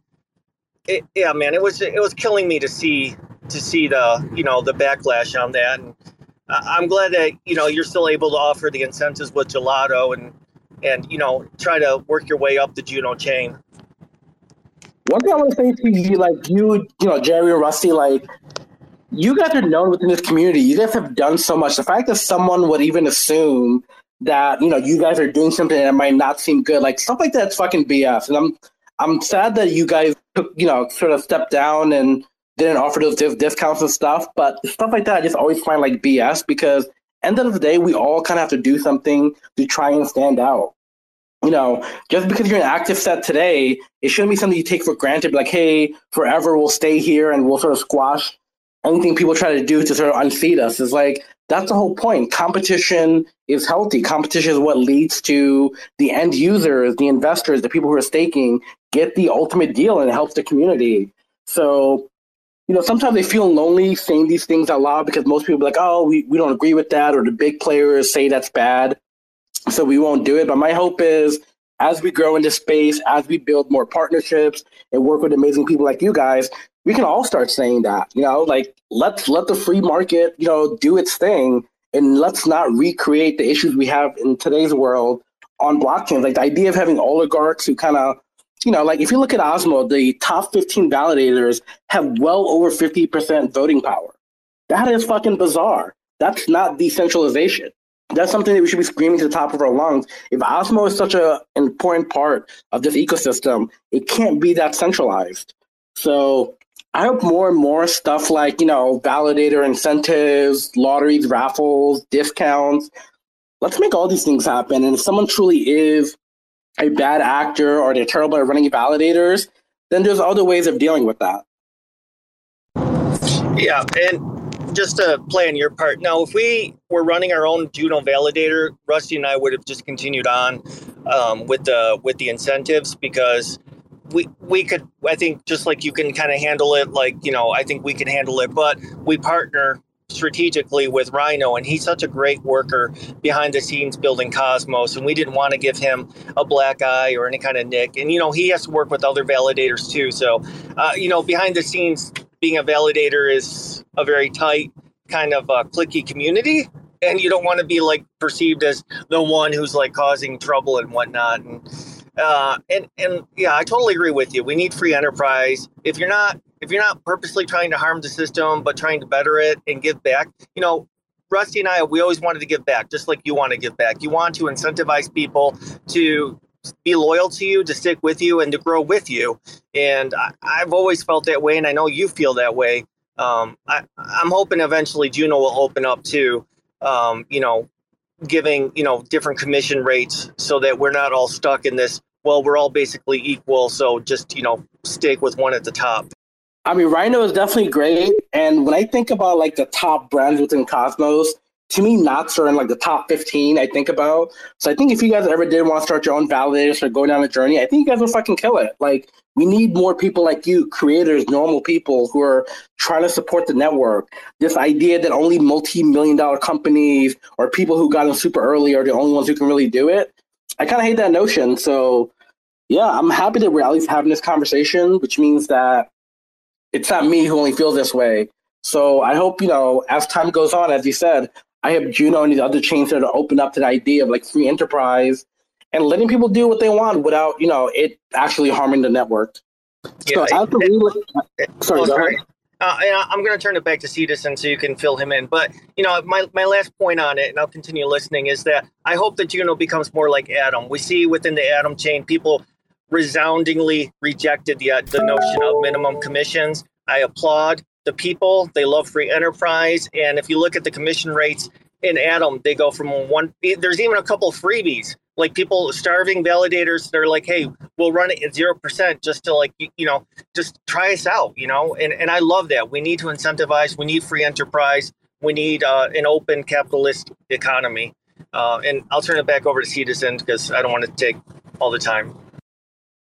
it, yeah, man, it was, it was killing me to see, to see the, you know, the backlash on that. And I'm glad that, you know, you're still able to offer the incentives with gelotto and, and, you know, try to work your way up the Juno chain. One thing I want to say to you, like you, you know, Jerry or Rusty, like you guys are known within this community. You guys have done so much. The fact that someone would even assume that you know you guys are doing something that might not seem good, like stuff like that's fucking BS. And I'm I'm sad that you guys took, you know, sort of stepped down and didn't offer those discounts and stuff. But stuff like that, I just always find like BS because end of the day, we all kind of have to do something to try and stand out you know, just because you're an active set today, it shouldn't be something you take for granted. Like, hey, forever we'll stay here and we'll sort of squash anything people try to do to sort of unseat us is like that's the whole point. Competition is healthy. Competition is what leads to the end users, the investors, the people who are staking get the ultimate deal and it helps the community. So, you know, sometimes they feel lonely saying these things out loud because most people are like, oh, we, we don't agree with that, or the big players say that's bad. So we won't do it. But my hope is as we grow into space, as we build more partnerships and work with amazing people like you guys, we can all start saying that, you know, like let's let the free market, you know, do its thing and let's not recreate the issues we have in today's world on blockchains. Like the idea of having oligarchs who kind of, you know, like if you look at Osmo, the top 15 validators have well over 50% voting power. That is fucking bizarre. That's not decentralization that's something that we should be screaming to the top of our lungs. If Osmo is such an important part of this ecosystem, it can't be that centralized. So I hope more and more stuff like, you know, validator incentives, lotteries, raffles, discounts. Let's make all these things happen. And if someone truly is a bad actor or they're terrible at running validators, then there's other ways of dealing with that. Yeah, and just to play on your part. Now, if we were running our own Juno validator, Rusty and I would have just continued on um, with the with the incentives because we we could. I think just like you can kind of handle it, like you know, I think we can handle it. But we partner strategically with Rhino, and he's such a great worker behind the scenes building Cosmos, and we didn't want to give him a black eye or any kind of nick. And you know, he has to work with other validators too. So, uh, you know, behind the scenes, being a validator is a very tight kind of uh, clicky community and you don't want to be like perceived as the one who's like causing trouble and whatnot and uh, and and yeah i totally agree with you we need free enterprise if you're not if you're not purposely trying to harm the system but trying to better it and give back you know rusty and i we always wanted to give back just like you want to give back you want to incentivize people to be loyal to you, to stick with you, and to grow with you. And I, have always felt that way, and I know you feel that way. Um, I, am hoping eventually Juno will open up to, um, you know, giving you know different commission rates so that we're not all stuck in this. Well, we're all basically equal, so just you know stick with one at the top. I mean, Rhino is definitely great, and when I think about like the top brands within Cosmos, to me, Knots are in like the top 15 I think about. So I think if you guys ever did want to start your own validators or go down a journey, I think you guys will fucking kill it. Like, we need more people like you, creators, normal people who are trying to support the network. This idea that only multi million dollar companies or people who got in super early are the only ones who can really do it. I kind of hate that notion. So, yeah, I'm happy that we're at least having this conversation, which means that it's not me who only feels this way. So I hope, you know, as time goes on, as you said, I have Juno and these other chains that are open up to the idea of like free enterprise and letting people do what they want without, you know, it actually harming the network. Yeah, so it, it, sorry, oh, sorry. Uh, I'm going to turn it back to Seedizen so you can fill him in. But you know, my, my last point on it, and I'll continue listening, is that I hope that Juno becomes more like Atom. We see within the Atom chain, people resoundingly rejected the uh, the notion of minimum commissions. I applaud the people. They love free enterprise. And if you look at the commission rates in Atom, they go from one, there's even a couple freebies, like people starving validators. They're like, hey, we'll run it at 0% just to like, you know, just try us out, you know? And, and I love that. We need to incentivize, we need free enterprise, we need uh, an open capitalist economy. Uh, and I'll turn it back over to Seedizen because I don't want to take all the time.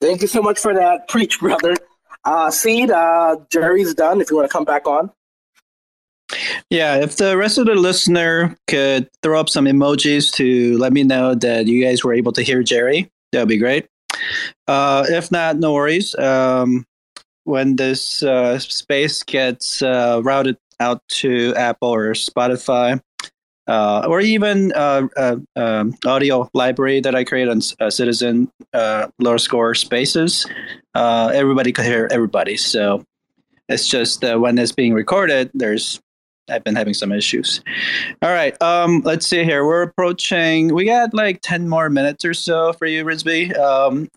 Thank you so much for that. Preach, brother. Uh, Seed, uh, Jerry's done. If you want to come back on. Yeah, if the rest of the listener could throw up some emojis to let me know that you guys were able to hear Jerry, that would be great. Uh, if not, no worries. Um, when this uh, space gets uh, routed out to Apple or Spotify, uh, or even uh, uh, um, audio library that I create on uh, Seedizen uh, Lower Score Spaces. Uh, everybody could hear everybody. So it's just when it's being recorded, there's I've been having some issues. All right, um, let's see here. We're approaching. We got like ten more minutes or so for you, Rizbe. Um,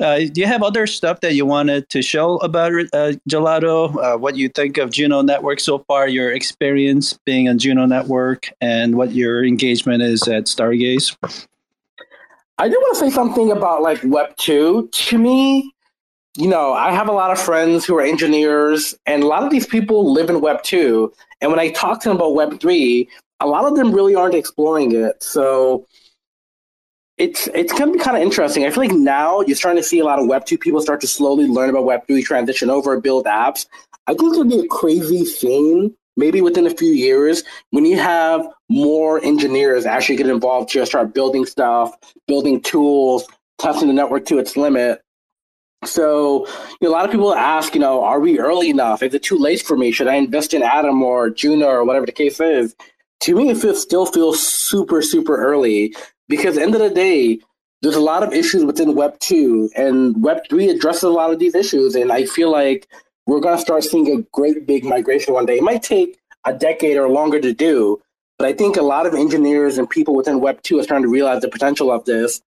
uh, do you have other stuff that you wanted to show about uh, Gelotto? Uh, what you think of Juno Network so far? Your experience being on Juno Network, and what your engagement is at Stargaze? I do want to say something about like Web two. To me, you know, I have a lot of friends who are engineers, and a lot of these people live in Web 2. And when I talk to them about Web 3, a lot of them really aren't exploring it. So it's it's to be kind of interesting. I feel like now you're starting to see a lot of Web 2 people start to slowly learn about Web 3, transition over, build apps. I think it's to be a crazy scene, maybe within a few years, when you have more engineers actually get involved to start building stuff, building tools, testing the network to its limit. So, you know, a lot of people ask, you know, are we early enough? Is it too late for me? Should I invest in Atom or Juno or whatever the case is? To me, it feels, still feels super, super early because end of the day, there's a lot of issues within Web 2, and Web 3 addresses a lot of these issues. And I feel like we're going to start seeing a great big migration one day. It might take a decade or longer to do, but I think a lot of engineers and people within Web 2 are starting to realize the potential of this.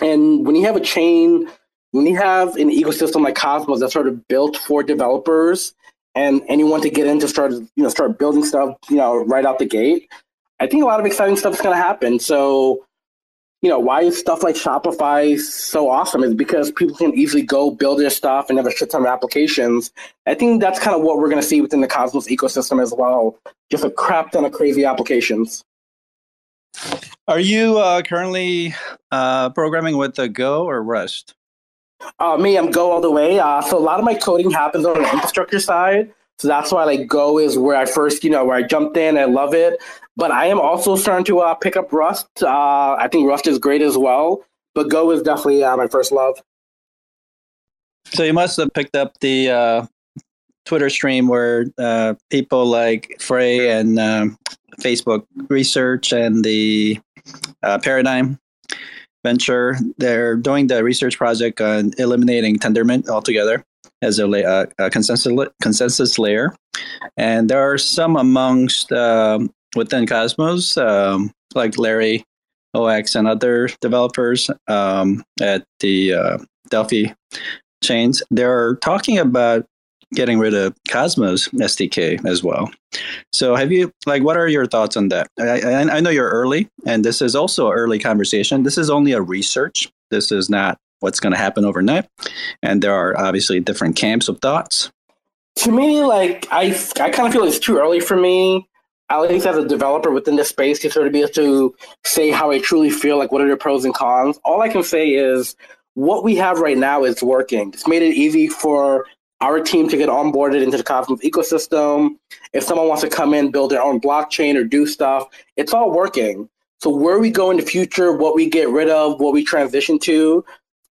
And when you have a chain when you have an ecosystem like Cosmos that's sort of built for developers and anyone to get in to start, you know, start building stuff, you know, right out the gate, I think a lot of exciting stuff is going to happen. So, you know, why is stuff like Shopify so awesome? Is because people can easily go build their stuff and have a shit ton of applications. I think that's kind of what we're going to see within the Cosmos ecosystem as well. Just a crap ton of crazy applications. Are you uh, currently uh, programming with the Go or Rust? Uh, me, I'm Go all the way. Uh, so a lot of my coding happens on the infrastructure side. So that's why like Go is where I first, you know, where I jumped in. I love it. But I am also starting to uh, pick up Rust. Uh, I think Rust is great as well. But Go is definitely uh, my first love. So you must have picked up the uh, Twitter stream where uh, people like Frey and um, Facebook Research and the uh, Paradigm venture. They're doing the research project on eliminating Tendermint altogether as a, uh, a consensus consensus layer, and there are some amongst um, within Cosmos, um, like Larry OX and other developers um, at the uh, Delphi chains. They're talking about getting rid of Cosmos SDK as well. So, have you like what are your thoughts on that? I, I, I know you're early, and this is also an early conversation. This is only a research. This is not what's going to happen overnight, and there are obviously different camps of thoughts. To me, like I, I kind of feel it's too early for me. At least as a developer within this space, to sort of be able to say how I truly feel, like what are the pros and cons. All I can say is what we have right now is working. It's made it easy for our team to get onboarded into the Cosmos ecosystem. If someone wants to come in, build their own blockchain or do stuff, it's all working. So where we go in the future, what we get rid of, what we transition to,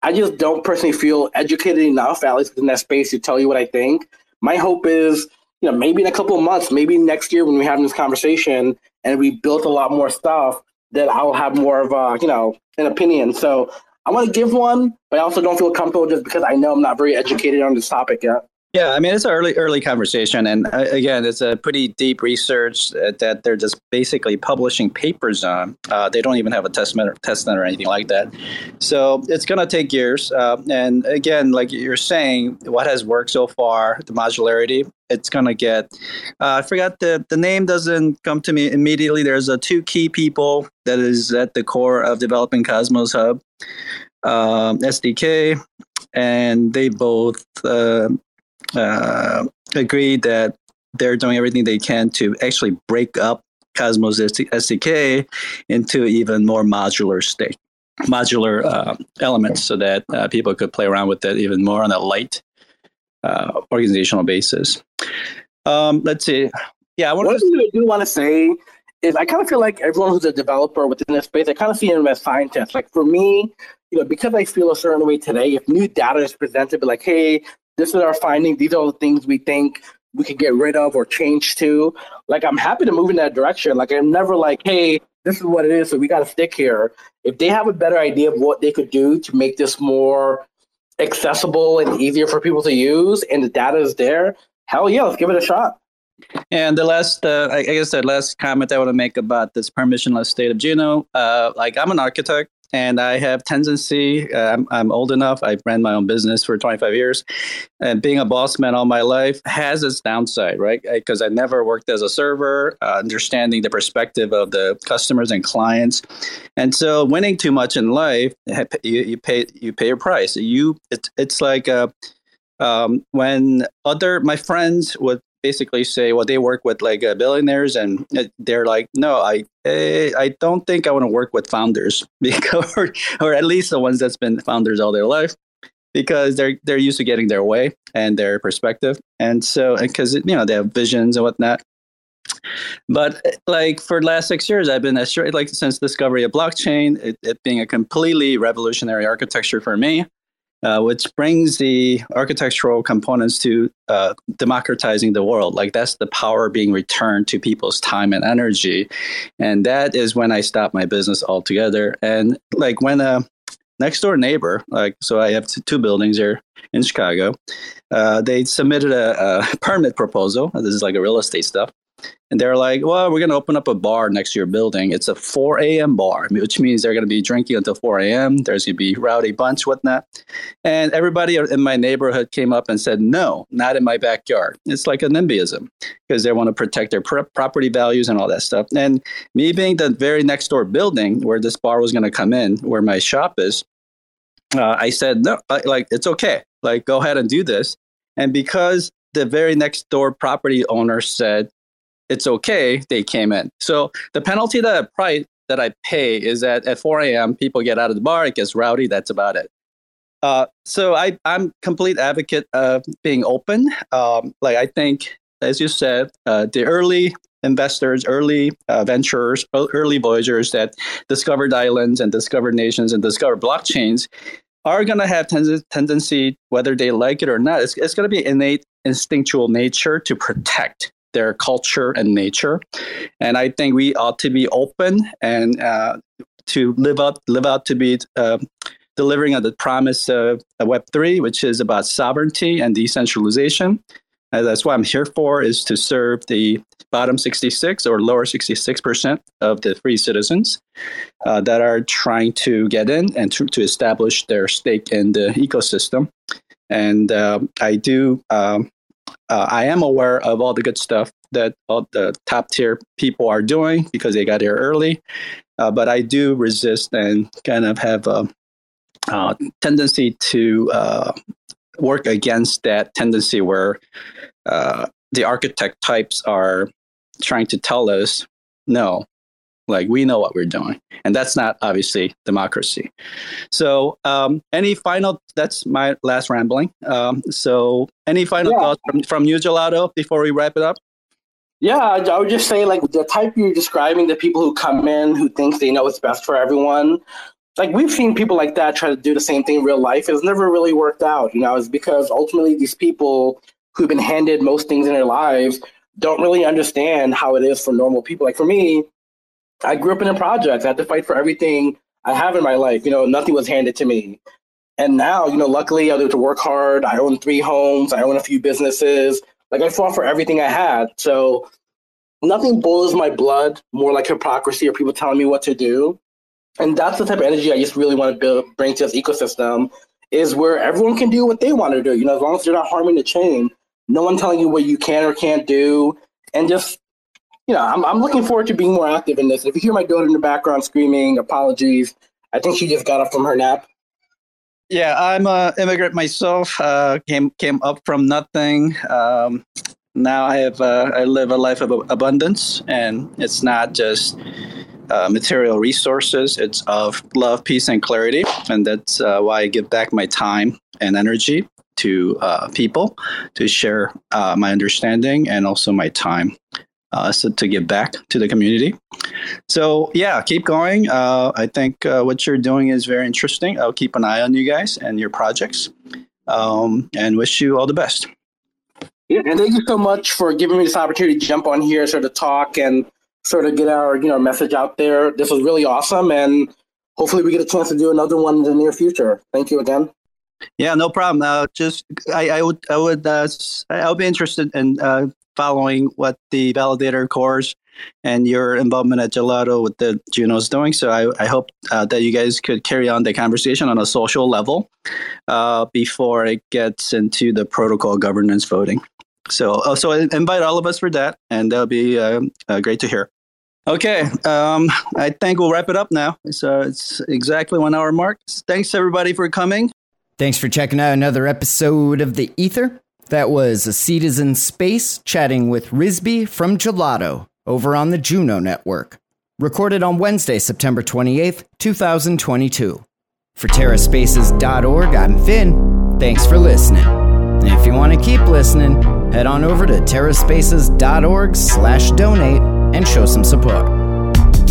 I just don't personally feel educated enough, at least in that space, to tell you what I think. My hope is, you know, maybe in a couple of months, maybe next year when we have this conversation and we built a lot more stuff, that I'll have more of a, you know, an opinion. So I want to give one, but I also don't feel comfortable just because I know I'm not very educated on this topic yet. Yeah, I mean it's an early early conversation, and uh, again, it's a pretty deep research that they're just basically publishing papers on. Uh, they don't even have a testnet or, testnet or anything like that, so it's going to take years. Uh, and again, like you're saying, what has worked so far, the modularity, it's going to get. Uh, I forgot the the name doesn't come to me immediately. There's a two key people that is at the core of developing Cosmos Hub um, SDK, and they both uh, uh, agreed that they're doing everything they can to actually break up Cosmos SDK into even more modular state, modular uh, elements, so that uh, people could play around with it even more on a light uh, organizational basis. Um, let's see. Yeah, I want One to. Thing I do want to say is I kind of feel like everyone who's a developer within this space, I kind of see them as scientists. Like for me, you know, because I feel a certain way today, if new data is presented, be like, hey, this is our finding, these are the things we think we could get rid of or change to. Like I'm happy to move in that direction. Like I'm never like, hey, this is what it is, so we got to stick here. If they have a better idea of what they could do to make this more accessible and easier for people to use, and the data is there, hell yeah, let's give it a shot. And the last, uh, I guess, the last comment I want to make about this permissionless state of Juno, uh, like I'm an architect, and I have tendency. Uh, I'm, I'm old enough. I ran my own business for 25 years, and being a boss man all my life has its downside, right? Because I, I, never worked as a server, uh, understanding the perspective of the customers and clients, and so winning too much in life, you, you pay you pay your price. You it's it's like. Uh, um, when other my friends would basically say, well, they work with like uh, billionaires, and uh, they're like, no, I eh, I don't think I want to work with founders because, or, or at least the ones that's been founders all their life because they're they're used to getting their way and their perspective, and so because you know they have visions and whatnot. But like for the last six years, I've been like since discovery of blockchain, it, it being a completely revolutionary architecture for me uh, which brings the architectural components to uh, democratizing the world. Like that's the power being returned to people's time and energy, and that is when I stopped my business altogether. And like when a next door neighbor, like so, I have two buildings here in Chicago. Uh, they submitted a, a permit proposal. This is like a real estate stuff and they're like, well, we're going to open up a bar next to your building. It's a 4 a.m. bar, which means they're going to be drinking until 4 a.m. There's going to be rowdy bunch, whatnot. And everybody in my neighborhood came up and said, no, not in my backyard. It's like a NIMBYism because they want to protect their pr- property values and all that stuff. And me being the very next door building where this bar was going to come in, where my shop is, uh, I said, no, like, it's okay. Like, go ahead and do this. And because the very next door property owner said, it's okay, they came in. So the penalty that I price that I pay is that at 4 a.m. people get out of the bar, it gets rowdy. That's about it. Uh, so I, I'm complete advocate of being open. Um, like I think, as you said, uh, the early investors, early uh, venturers, early voyagers that discovered islands and discovered nations and discovered blockchains are going to have ten- tendency, whether they like it or not, it's, it's going to be innate instinctual nature to protect their culture and nature. And I think we ought to be open and uh, to live up, live out to be uh, delivering on the promise of Web three, which is about sovereignty and decentralization. And that's what I'm here for: is to serve the bottom 66 or lower 66 percent of the free citizens uh, that are trying to get in and to, to establish their stake in the ecosystem. And uh, I do um, uh, I am aware of all the good stuff that all the top tier people are doing because they got here early. Uh, but I do resist and kind of have a, a tendency to uh, work against that tendency where uh, the architect types are trying to tell us, no, like we know what we're doing, and that's not obviously democracy. So, um, any final? That's my last rambling. Um, so, any final yeah. thoughts from, from you, Gelotto, before we wrap it up? Yeah, I would just say like the type you're describing, the people who come in who think they know what's best for everyone. Like we've seen people like that try to do the same thing in real life. It's never really worked out. You know, it's because ultimately these people who've been handed most things in their lives don't really understand how it is for normal people. Like for me, I grew up in a project. I had to fight for everything I have in my life. You know, nothing was handed to me. And now, you know, luckily I get to work hard. I own three homes. I own a few businesses. Like I fought for everything I had. So nothing boils my blood more like hypocrisy or people telling me what to do. And that's the type of energy I just really want to build, bring to this ecosystem is where everyone can do what they want to do. You know, as long as they're not harming the chain, no one telling you what you can or can't do, and just you know, I'm, I'm looking forward to being more active in this. If you hear my daughter in the background screaming, apologies. I think she just got up from her nap. Yeah, I'm an immigrant myself. Uh, came came up from nothing. Um, now I have uh, I live a life of abundance, and it's not just uh, material resources. It's of love, peace, and clarity, and that's uh, why I give back my time and energy to uh, people to share uh, my understanding and also my time uh, so to give back to the community. So yeah, keep going. Uh, I think uh, what you're doing is very interesting. I'll keep an eye on you guys and your projects, um, and wish you all the best. Yeah, and thank you so much for giving me this opportunity to jump on here, sort of talk and sort of get our you know message out there. This was really awesome, and hopefully we get a chance to do another one in the near future. Thank you again. Yeah, no problem. Uh, just I, I would I would uh, I would be interested in uh, following what the validator cores and your involvement at Gelotto with the Juno is doing. So I, I hope uh, that you guys could carry on the conversation on a social level uh, before it gets into the protocol governance voting. So, uh, so invite all of us for that, and that'll be great to hear. Okay, um, I think we'll wrap it up now. So it's exactly one hour mark. Thanks everybody for coming. Thanks for checking out another episode of The Ether. That was a Seedizen Space chatting with Rizbe from Gelotto over on the Juno Network. Recorded on Wednesday, September 28th, 2022. For TerraSpaces.org, I'm Finn. Thanks for listening. And if you want to keep listening, head on over to TerraSpaces.org slash donate and show some support.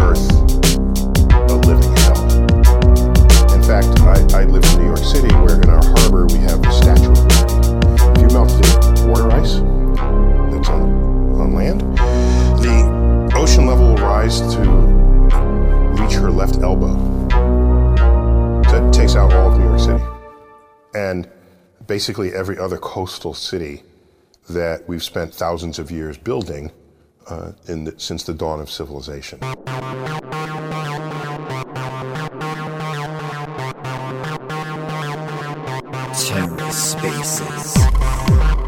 Earth a living hell. In fact, I, I live in New York City where in our harbor we have the Statue of Liberty. If you melt the water ice that's on, on land, the ocean level will rise to reach her left elbow. That takes out all of New York City. And basically every other coastal city that we've spent thousands of years building uh, the, since the dawn of civilization. Terra Spaces.